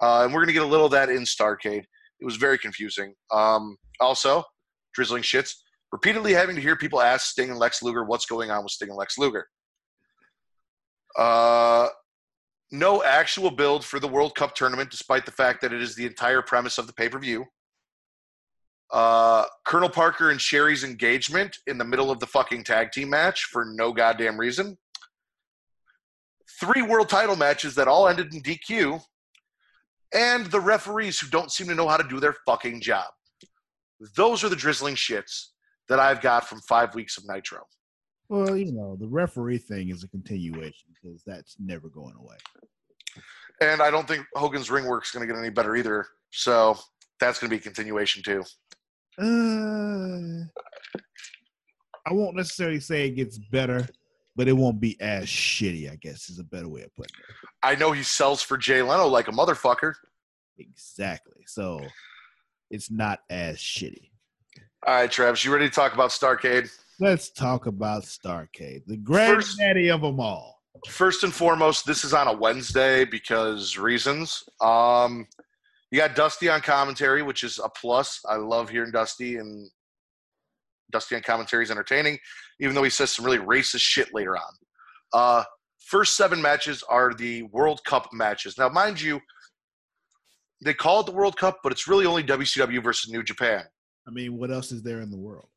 Uh, and we're going to get a little of that in Starcade. It was very confusing. Um, also, drizzling shits, repeatedly having to hear people ask Sting and Lex Luger what's going on with Sting and Lex Luger. Uh, no actual build for the World Cup tournament, despite the fact that it is the entire premise of the pay per view. Uh, Colonel Parker and Sherri's engagement in the middle of the fucking tag team match for no goddamn reason. Three world title matches that all ended in DQ. And the referees who don't seem to know how to do their fucking job. Those are the drizzling shits that I've got from five weeks of Nitro. Well, you know, the referee thing is a continuation because that's never going away. And I don't think Hogan's ring work's going to get any better either. So that's going to be a continuation too. Uh, I won't necessarily say it gets better, but it won't be as shitty. I guess is a better way of putting it. I know he sells for Jay Leno like a motherfucker. Exactly. So it's not as shitty. All right, Travis, you ready to talk about Starcade? Let's talk about Starcade, the granddaddy of them all. First and foremost, this is on a Wednesday because reasons. Um, you got Dusty on commentary, which is a plus. I love hearing Dusty, and Dusty on commentary is entertaining, even though he says some really racist shit later on. Uh, first seven matches are the World Cup matches. Now, mind you, they call it the World Cup, but it's really only WCW versus New Japan. I mean, what else is there in the world?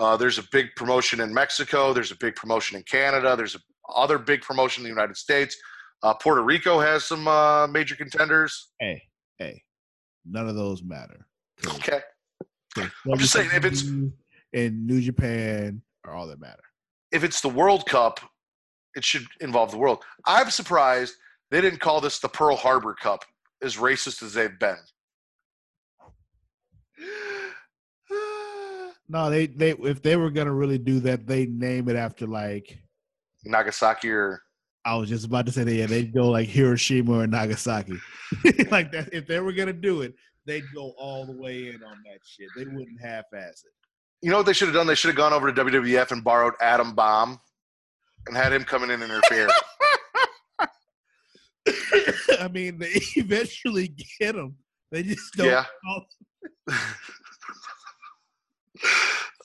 Uh, there's a big promotion in Mexico. There's a big promotion in Canada. There's a other big promotion in the United States. Uh, Puerto Rico has some uh, major contenders. Hey, hey, none of those matter. Okay. I'm just saying if it's in New Japan are all that matter. If it's the World Cup, it should involve the world. I'm surprised they didn't call this the Pearl Harbor Cup, as racist as they've been. No, they they if they were gonna really do that, they name it after like Nagasaki or I was just about to say that yeah, they'd go like Hiroshima or Nagasaki. like that if they were gonna do it, they'd go all the way in on that shit. They wouldn't half ass it. You know what they should have done? They should have gone over to WWF and borrowed Adam Bomb and had him come in and interfere. I mean, they eventually get him. They just don't. Yeah.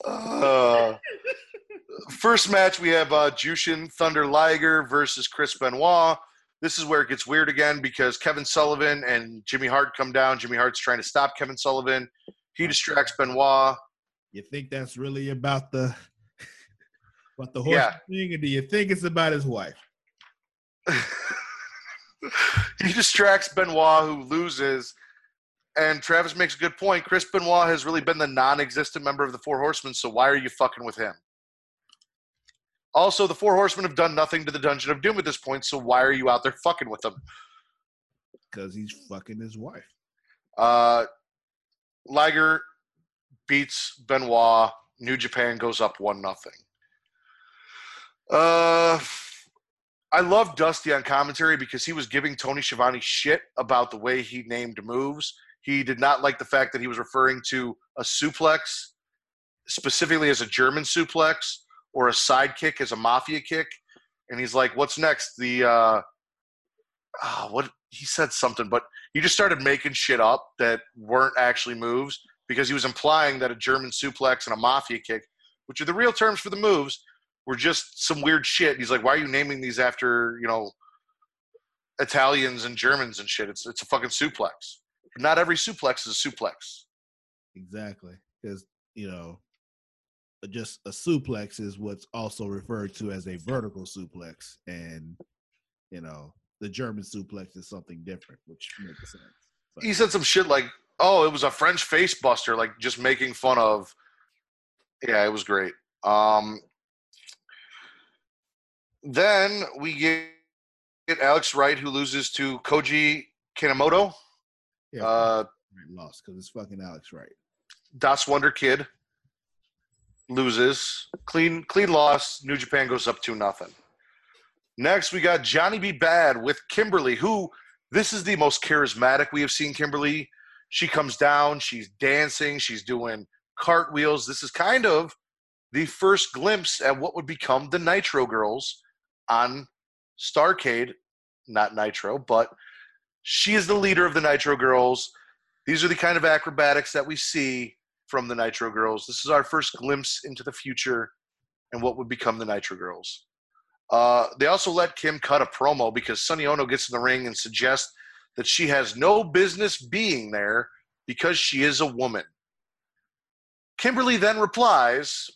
Uh, first match, we have uh, Jushin Thunder Liger versus Chris Benoit. This is where it gets weird again because Kevin Sullivan and Jimmy Hart come down. Jimmy Hart's trying to stop Kevin Sullivan. He distracts Benoit. You think that's really about the about the horse Yeah. thing, or do you think it's about his wife? he distracts Benoit, who loses. And Travis makes a good point. Chris Benoit has really been the non existent member of the Four Horsemen, so why are you fucking with him? Also, the Four Horsemen have done nothing to the Dungeon of Doom at this point, so why are you out there fucking with them? Because he's fucking his wife. Uh, Liger beats Benoit. New Japan goes up one nothing. Uh, I love Dusty on commentary because he was giving Tony Schiavone shit about the way he named moves. He did not like the fact that he was referring to a suplex specifically as a German suplex or a side kick as a mafia kick. And he's like, "What's next?" The uh, ah, what he said something, but he just started making shit up that weren't actually moves because he was implying that a German suplex and a mafia kick, which are the real terms for the moves, were just some weird shit. He's like, why are you naming these after you know Italians and Germans and shit? It's it's a fucking suplex. Not every suplex is a suplex. Exactly. Because, you know, just a suplex is what's also referred to as a vertical suplex. And, you know, the German suplex is something different, which makes sense. But, He said some shit like, "Oh, it was a French face buster," like just making fun of. Yeah, it was great. Um, then we get, get Alex Wright, who loses to Koji Kanemoto. Yeah, Uh, lost because it's fucking Alex Wright. Das Wunderkind loses. Clean clean loss. New Japan goes up two nothing. Next, we got Johnny B. Bad with Kimberly, who this is the most charismatic we have seen Kimberly. She comes down, she's dancing, she's doing cartwheels. This is kind of the first glimpse at what would become the Nitro Girls on Starcade. Not Nitro, but she is the leader of the Nitro Girls. These are the kind of acrobatics that we see from the Nitro Girls. This is our first glimpse into the future and what would become the Nitro Girls. Uh, they also let Kim cut a promo because Sonny Onoo gets in the ring and suggests that she has no business being there because she is a woman. Kimberly then replies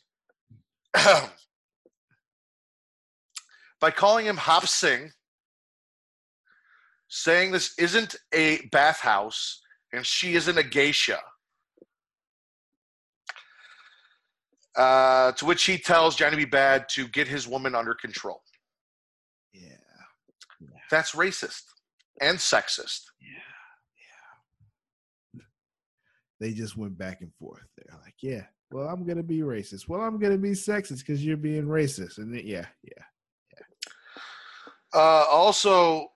by calling him Hop Sing, saying this isn't a bathhouse and she isn't a geisha. Uh, to which he tells Johnny B. Bad to get his woman under control. Yeah. That's racist and sexist. Yeah. Yeah. They just went back and forth. They're like, yeah, well, I'm gonna be racist. Well, I'm gonna be sexist because you're being racist. And then, yeah, yeah. Uh, also,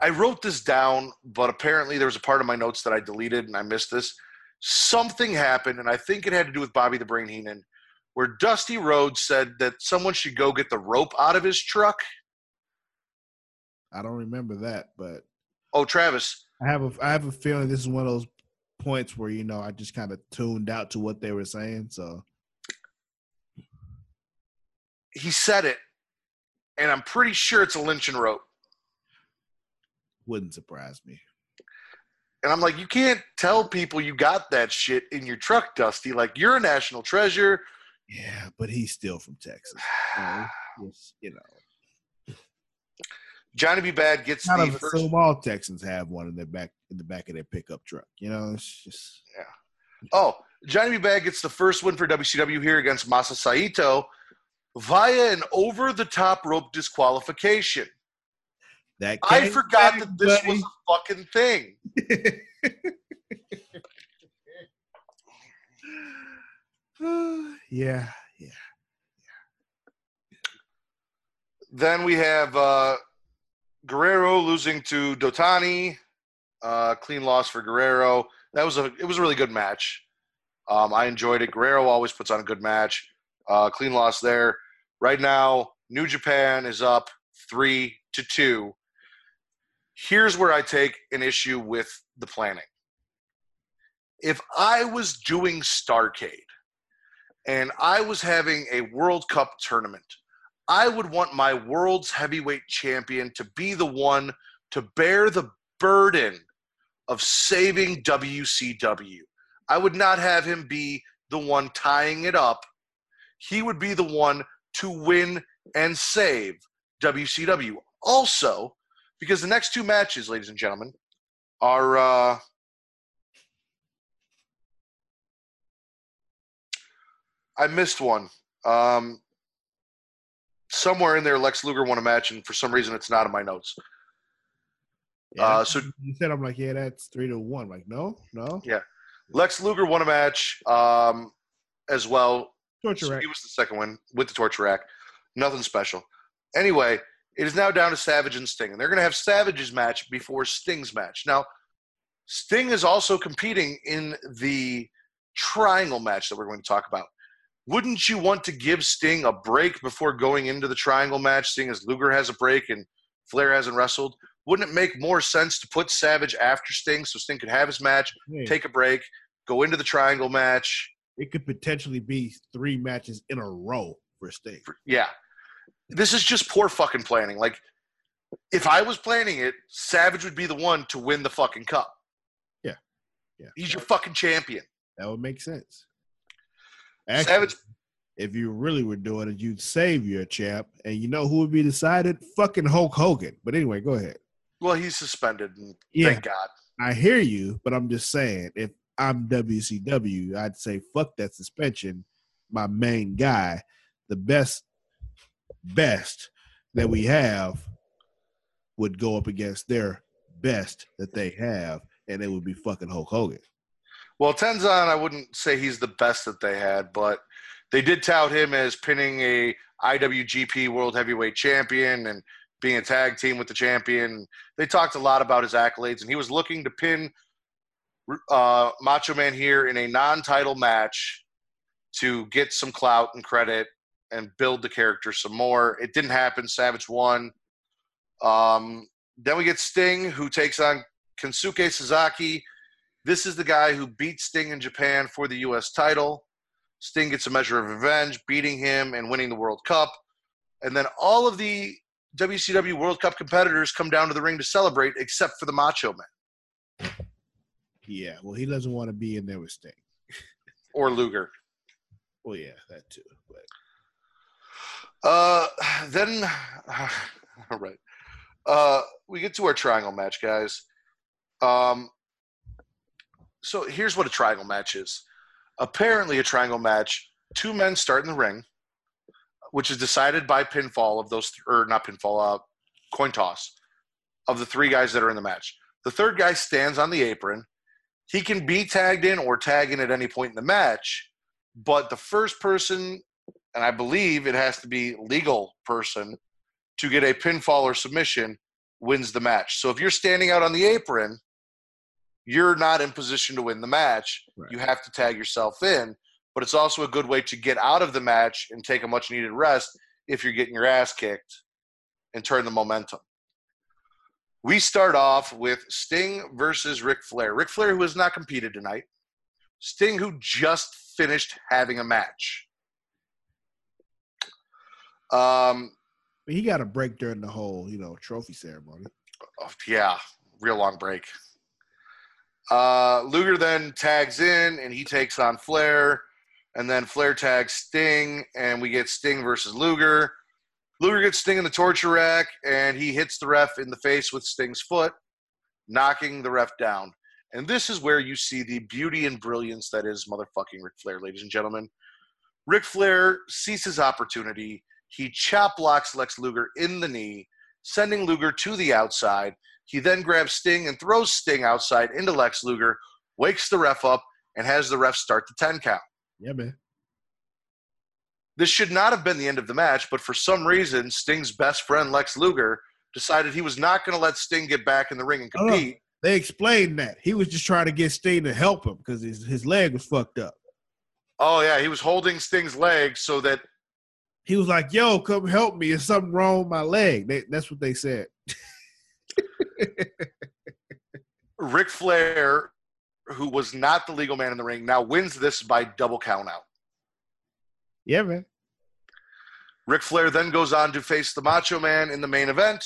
I wrote this down, but apparently there was a part of my notes that I deleted and I missed this. Something happened, and I think it had to do with Bobby the Brain Heenan, where Dusty Rhodes said that someone should go get the rope out of his truck. I don't remember that, but Oh, Travis, I have a I have a feeling this is one of those points where you know I just kind of tuned out to what they were saying. So he said it, and I'm pretty sure it's a lynching rope. Wouldn't surprise me. And I'm like, you can't tell people you got that shit in your truck, Dusty. Like, you're a national treasure. Yeah, but he's still from Texas. So you know, Johnny B. Bad gets kind the of first. assume all Texans have one in their back in the back of their pickup truck. You know, it's just yeah. Oh, Johnny B. Bad gets the first win for WCW here against Masa Saito via an over the top rope disqualification. That. I forgot back, that this was a fucking thing. yeah, yeah. Then we have uh, Guerrero losing to Otani. Uh, clean loss for Guerrero. That was a it was a really good match. Um, I enjoyed it. Guerrero always puts on a good match. Uh, clean loss there. Right now, New Japan is up three to two. Here's where I take an issue with the planning. If I was doing Starcade and I was having a World Cup tournament, I would want my world's heavyweight champion to be the one to bear the burden of saving WCW. I would not have him be the one tying it up. He would be the one to win and save WCW. Also, because the next two matches, ladies and gentlemen, are uh, I missed one. Um, somewhere in there, Lex Luger won a match, and for some reason, it's not in my notes. yeah Uh, so- you said I'm like, yeah, that's three to one. Like, no, no. Yeah, Lex Luger won a match um, as well. Torture So rack. he was the second one with the torture rack. Nothing special. Anyway, it is now down to Savage and Sting, and they're going to have Savage's match before Sting's match. Now, Sting is also competing in the triangle match that we're going to talk about. Wouldn't you want to give Sting a break before going into the triangle match, seeing as Luger has a break and Flair hasn't wrestled? Wouldn't it make more sense to put Savage after Sting so Sting could have his match, take a break, go into the triangle match? it could potentially be three matches in a row for Sting. Yeah. This is just poor fucking planning. Like, if I was planning it, Savage would be the one to win the fucking cup. Yeah. Yeah. He's your fucking champion. That would make sense. Actually, Savage, if you really were doing it, you'd save your champ, and you know who would be decided? Fucking Hulk Hogan. But anyway, go ahead. well, he's suspended, and Yeah, thank God. I hear you, but I'm just saying, if I'm WCW, I'd say fuck that suspension. My main guy, the best, best that we have, would go up against their best that they have, and it would be fucking Hulk Hogan. Well, Tenzan, I wouldn't say he's the best that they had, but they did tout him as pinning a IWGP World Heavyweight Champion and being a tag team with the champion. They talked a lot about his accolades, and he was looking to pin uh, Macho Man here in a non-title match to get some clout and credit and build the character some more. It didn't happen. Savage won. Um, then we get Sting, who takes on Kensuke Sasaki. This is the guy who beat Sting in Japan for the U.S. title. Sting gets a measure of revenge, beating him and winning the World Cup. And then all of the WCW World Cup competitors come down to the ring to celebrate, except for the Macho Man Yeah, well, he doesn't want to be in there with Sting. or Luger. Well, yeah, that too. But Uh, then, all right. Uh, we get to our triangle match, guys. Um, so here's what a triangle match is. Apparently, a triangle match two men start in the ring, which is decided by pinfall of those, or not pinfall, uh, coin toss of the three guys that are in the match. The third guy stands on the apron. He can be tagged in or tag in at any point in the match, but the first person, and I believe it has to be legal person, to get a pinfall or submission wins the match. So if you're standing out on the apron, you're not in position to win the match. Right. You have to tag yourself in, but it's also a good way to get out of the match and take a much needed rest if you're getting your ass kicked and turn the momentum. We start off with Sting versus Ric Flair. Ric Flair, who has not competed tonight. Sting, who just finished having a match. Um, he got a break during the whole, you know, trophy ceremony. oh, yeah, real long break. Uh, Luger then tags in and he takes on Flair, and then Flair tags Sting, and we get Sting versus Luger. Luger gets Sting in the torture rack, and he hits the ref in the face with Sting's foot, knocking the ref down. And this is where you see the beauty and brilliance that is motherfucking Ric Flair, ladies and gentlemen. Ric Flair sees his opportunity. He chop blocks Lex Luger in the knee, sending Luger to the outside. He then grabs Sting and throws Sting outside into Lex Luger, wakes the ref up, and has the ref start the 10 count. Yeah, man. This should not have been the end of the match, but for some reason, Sting's best friend, Lex Luger, decided he was not going to let Sting get back in the ring and Oh. compete. They explained that. He was just trying to get Sting to help him because his, his leg was fucked up. Oh, yeah, he was holding Sting's leg so that He was like, yo, come help me. There's something wrong with my leg. They, that's what they said. Ric Flair, who was not the legal man in the ring, now wins this by double count out. Yeah, man. Ric Flair then goes on to face the Macho Man in the main event.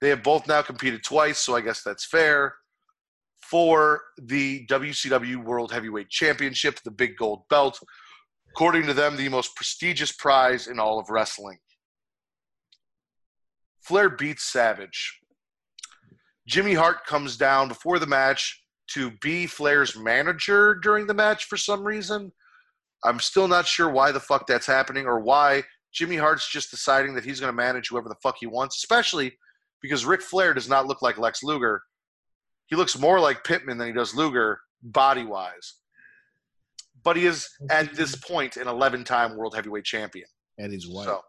They have both now competed twice, so I guess that's fair. For the WCW World Heavyweight Championship, the big gold belt. According to them, the most prestigious prize in all of wrestling. Flair beats Savage. Jimmy Hart comes down before the match to be Flair's manager during the match for some reason. I'm still not sure why the fuck that's happening or why Jimmy Hart's just deciding that he's going to manage whoever the fuck he wants, especially because Ric Flair does not look like Lex Luger. He looks more like Pillman than he does Luger body wise. But he is, at this point, an 11 time world heavyweight champion. And he's white. So,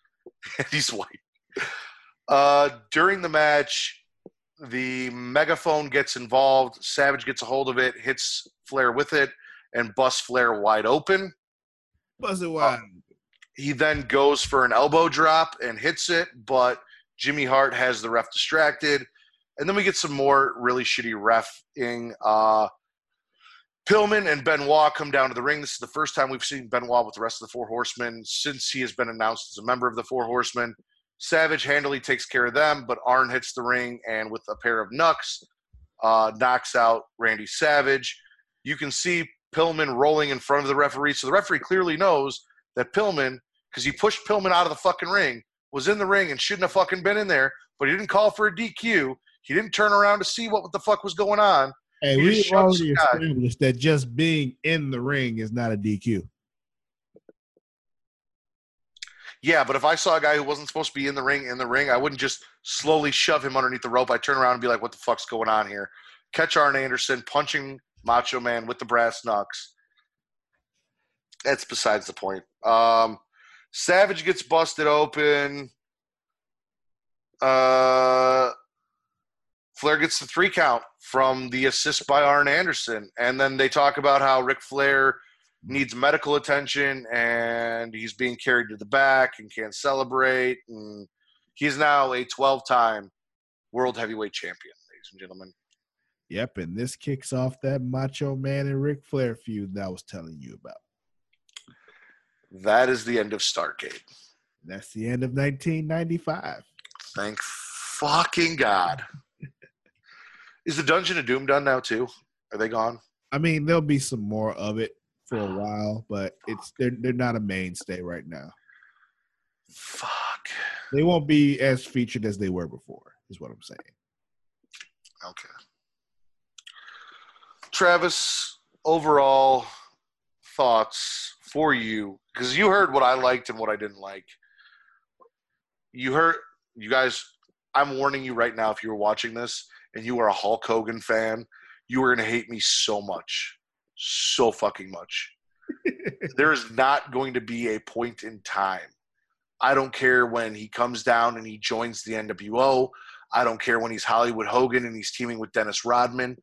he's white. Uh, during the match, the megaphone gets involved. Savage gets a hold of it, hits Flair with it, and busts Flair wide open. Buzz it wide. He then goes for an elbow drop and hits it, but Jimmy Hart has the ref distracted. And then we get some more really shitty refing. Uh, Pillman and Benoit come down to the ring. This is the first time we've seen Benoit with the rest of the Four Horsemen since he has been announced as a member of the Four Horsemen. Savage handily takes care of them, but Arn hits the ring and with a pair of knucks, uh, knocks out Randy Savage. You can see Pillman rolling in front of the referee. So the referee clearly knows that Pillman, because he pushed Pillman out of the fucking ring, was in the ring and shouldn't have fucking been in there, but he didn't call for a DQ. He didn't turn around to see what the fuck was going on. Hey, we've already established that just being in the ring is not a DQ. Yeah, but if I saw a guy who wasn't supposed to be in the ring in the ring, I wouldn't just slowly shove him underneath the rope. I'd turn around and be like, what the fuck's going on here? Catch Arn Anderson punching Macho Man with the brass knucks. That's besides the point. Um, Savage gets busted open. Uh, Flair gets the three count from the assist by Arn Anderson. And then they talk about how Ric Flair needs medical attention and he's being carried to the back and can't celebrate. And he's now a 12 time world heavyweight champion, ladies and gentlemen. Yep, and this kicks off that Macho Man and Ric Flair feud that I was telling you about. That is the end of Starcade. That's the end of 1995. Thank fucking God. Is the Dungeon of Doom done now too? Are they gone? I mean, there'll be some more of it for a while, but it's they're they're not a mainstay right now. Fuck. They won't be as featured as they were before. Is what I'm saying. Okay. Travis, overall thoughts for you because you heard what I liked and what I didn't like. You heard, you guys. I'm warning you right now. If you were watching this and you are a Hulk Hogan fan, you are going to hate me so much, so fucking much. there is not going to be a point in time. I don't care when he comes down and he joins the NWO. I don't care when he's Hollywood Hogan and he's teaming with Dennis Rodman.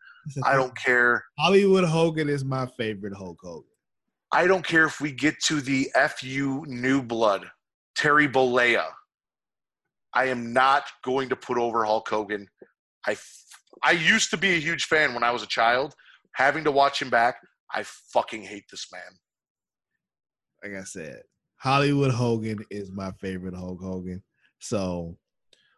I don't care. Hollywood Hogan is my favorite Hulk Hogan. I don't care if we get to the FU New Blood, Terry Bollea. I am not going to put over Hulk Hogan. I, I used to be a huge fan when I was a child. Having to watch him back, I fucking hate this man. Like I said, Hollywood Hogan is my favorite Hulk Hogan. So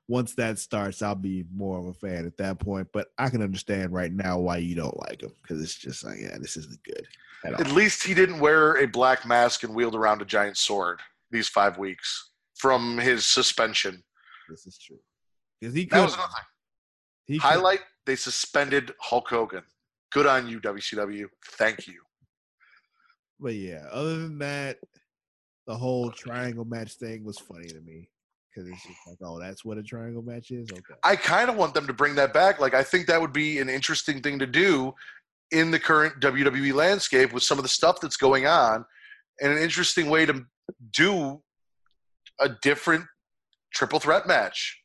once that starts, I'll be more of a fan at that point. But I can understand right now why you don't like him because it's just like, yeah, this isn't good. At, at least he didn't wear a black mask and wield around a giant sword these five weeks from his suspension. This is true. Because he that was nothing. He Highlight: They suspended Hulk Hogan. Good on you, WCW. Thank you. But yeah, other than that, the whole triangle match thing was funny to me because it's just like, oh, that's what a triangle match is. Okay. I kind of want them to bring that back. Like, I think that would be an interesting thing to do in the current WWE landscape with some of the stuff that's going on, and an interesting way to do a different triple threat match.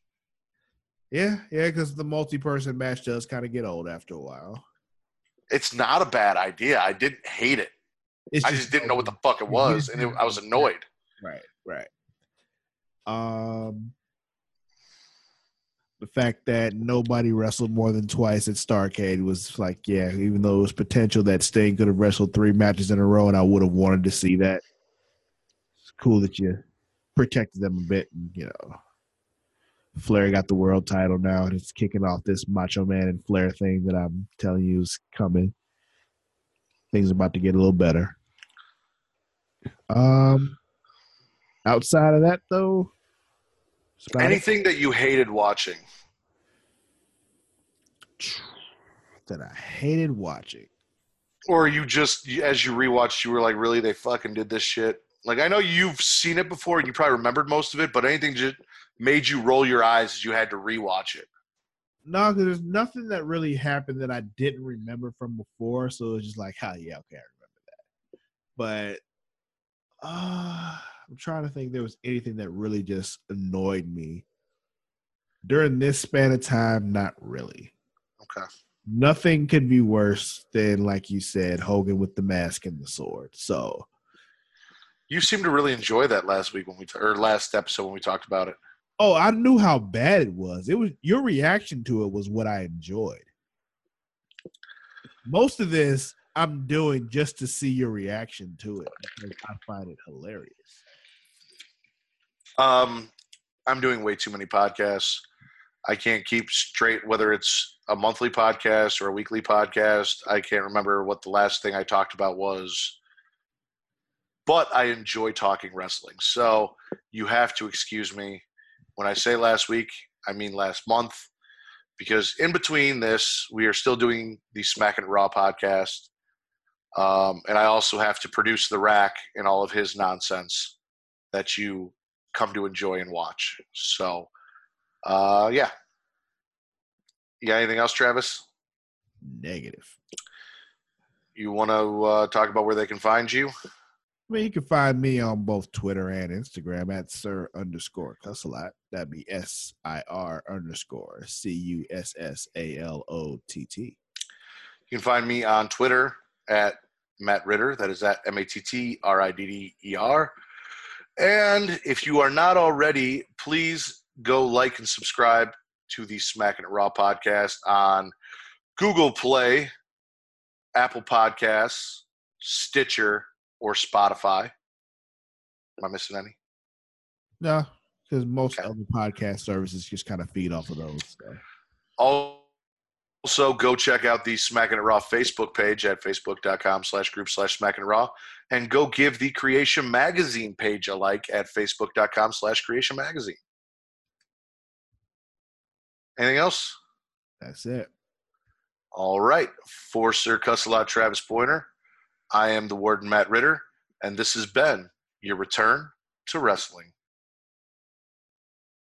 Yeah, yeah, because the multi-person match does kind of get old after a while. It's not a bad idea. I didn't hate it. It's I just, just didn't know what the fuck it was, and it, I was annoyed. Right, right. Um, the fact that nobody wrestled more than twice at Starcade was like, yeah, even though it was potential that Sting could have wrestled three matches in a row, and I would have wanted to see that. It's cool that you protected them a bit, and you know, Flair got the world title now, and it's kicking off this Macho Man and Flair thing that I'm telling you is coming. Things are about to get a little better. Um, outside of that, though, anything it. that you hated watching that I hated watching, or you just as you rewatched, you were like, "Really? They fucking did this shit." Like I know you've seen it before and you probably remembered most of it, but anything just made you roll your eyes as you had to rewatch it. No, because there's nothing that really happened that I didn't remember from before. So it's just like, oh yeah, okay, I remember that. But uh, I'm trying to think there was anything that really just annoyed me during this span of time. Not really. Okay. Nothing could be worse than, like you said, Hogan with the mask and the sword. So. You seemed to really enjoy that last week when we t- or last episode when we talked about it. Oh, I knew how bad it was. It was your reaction to it was what I enjoyed. Most of this I'm doing just to see your reaction to it because I find it hilarious. Um, I'm doing way too many podcasts. I can't keep straight whether it's a monthly podcast or a weekly podcast. I can't remember what the last thing I talked about was. But I enjoy talking wrestling. So you have to excuse me. When I say last week, I mean last month. Because in between this, we are still doing the Smack and Raw podcast. Um, and I also have to produce the rack and all of his nonsense that you come to enjoy and watch. So, uh, yeah. You got anything else, Travis? Negative. You want to uh, talk about where they can find you? I mean, you can find me on both Twitter and Instagram at Sir underscore Cussalott. That'd be S I R underscore C U S S A L O T T. You can find me on Twitter at Matt Ridder. That is at M A T T R I D D E R. And if you are not already, please go like and subscribe to the Smacking It Raw podcast on Google Play, Apple Podcasts, Stitcher, or Spotify. Am I missing any? No, because most okay. other podcast services just kind of feed off of those. So. Also, go check out the Smacking It Raw Facebook page at facebook.com slash group slash Smacking It Raw. And go give the Creation Magazine page a like at facebook.com slash Creation Magazine. Anything else? That's it. All right. For Sir Cussalott Travis Pointer, I am the Warden Matt Ridder, And this has been your return to wrestling.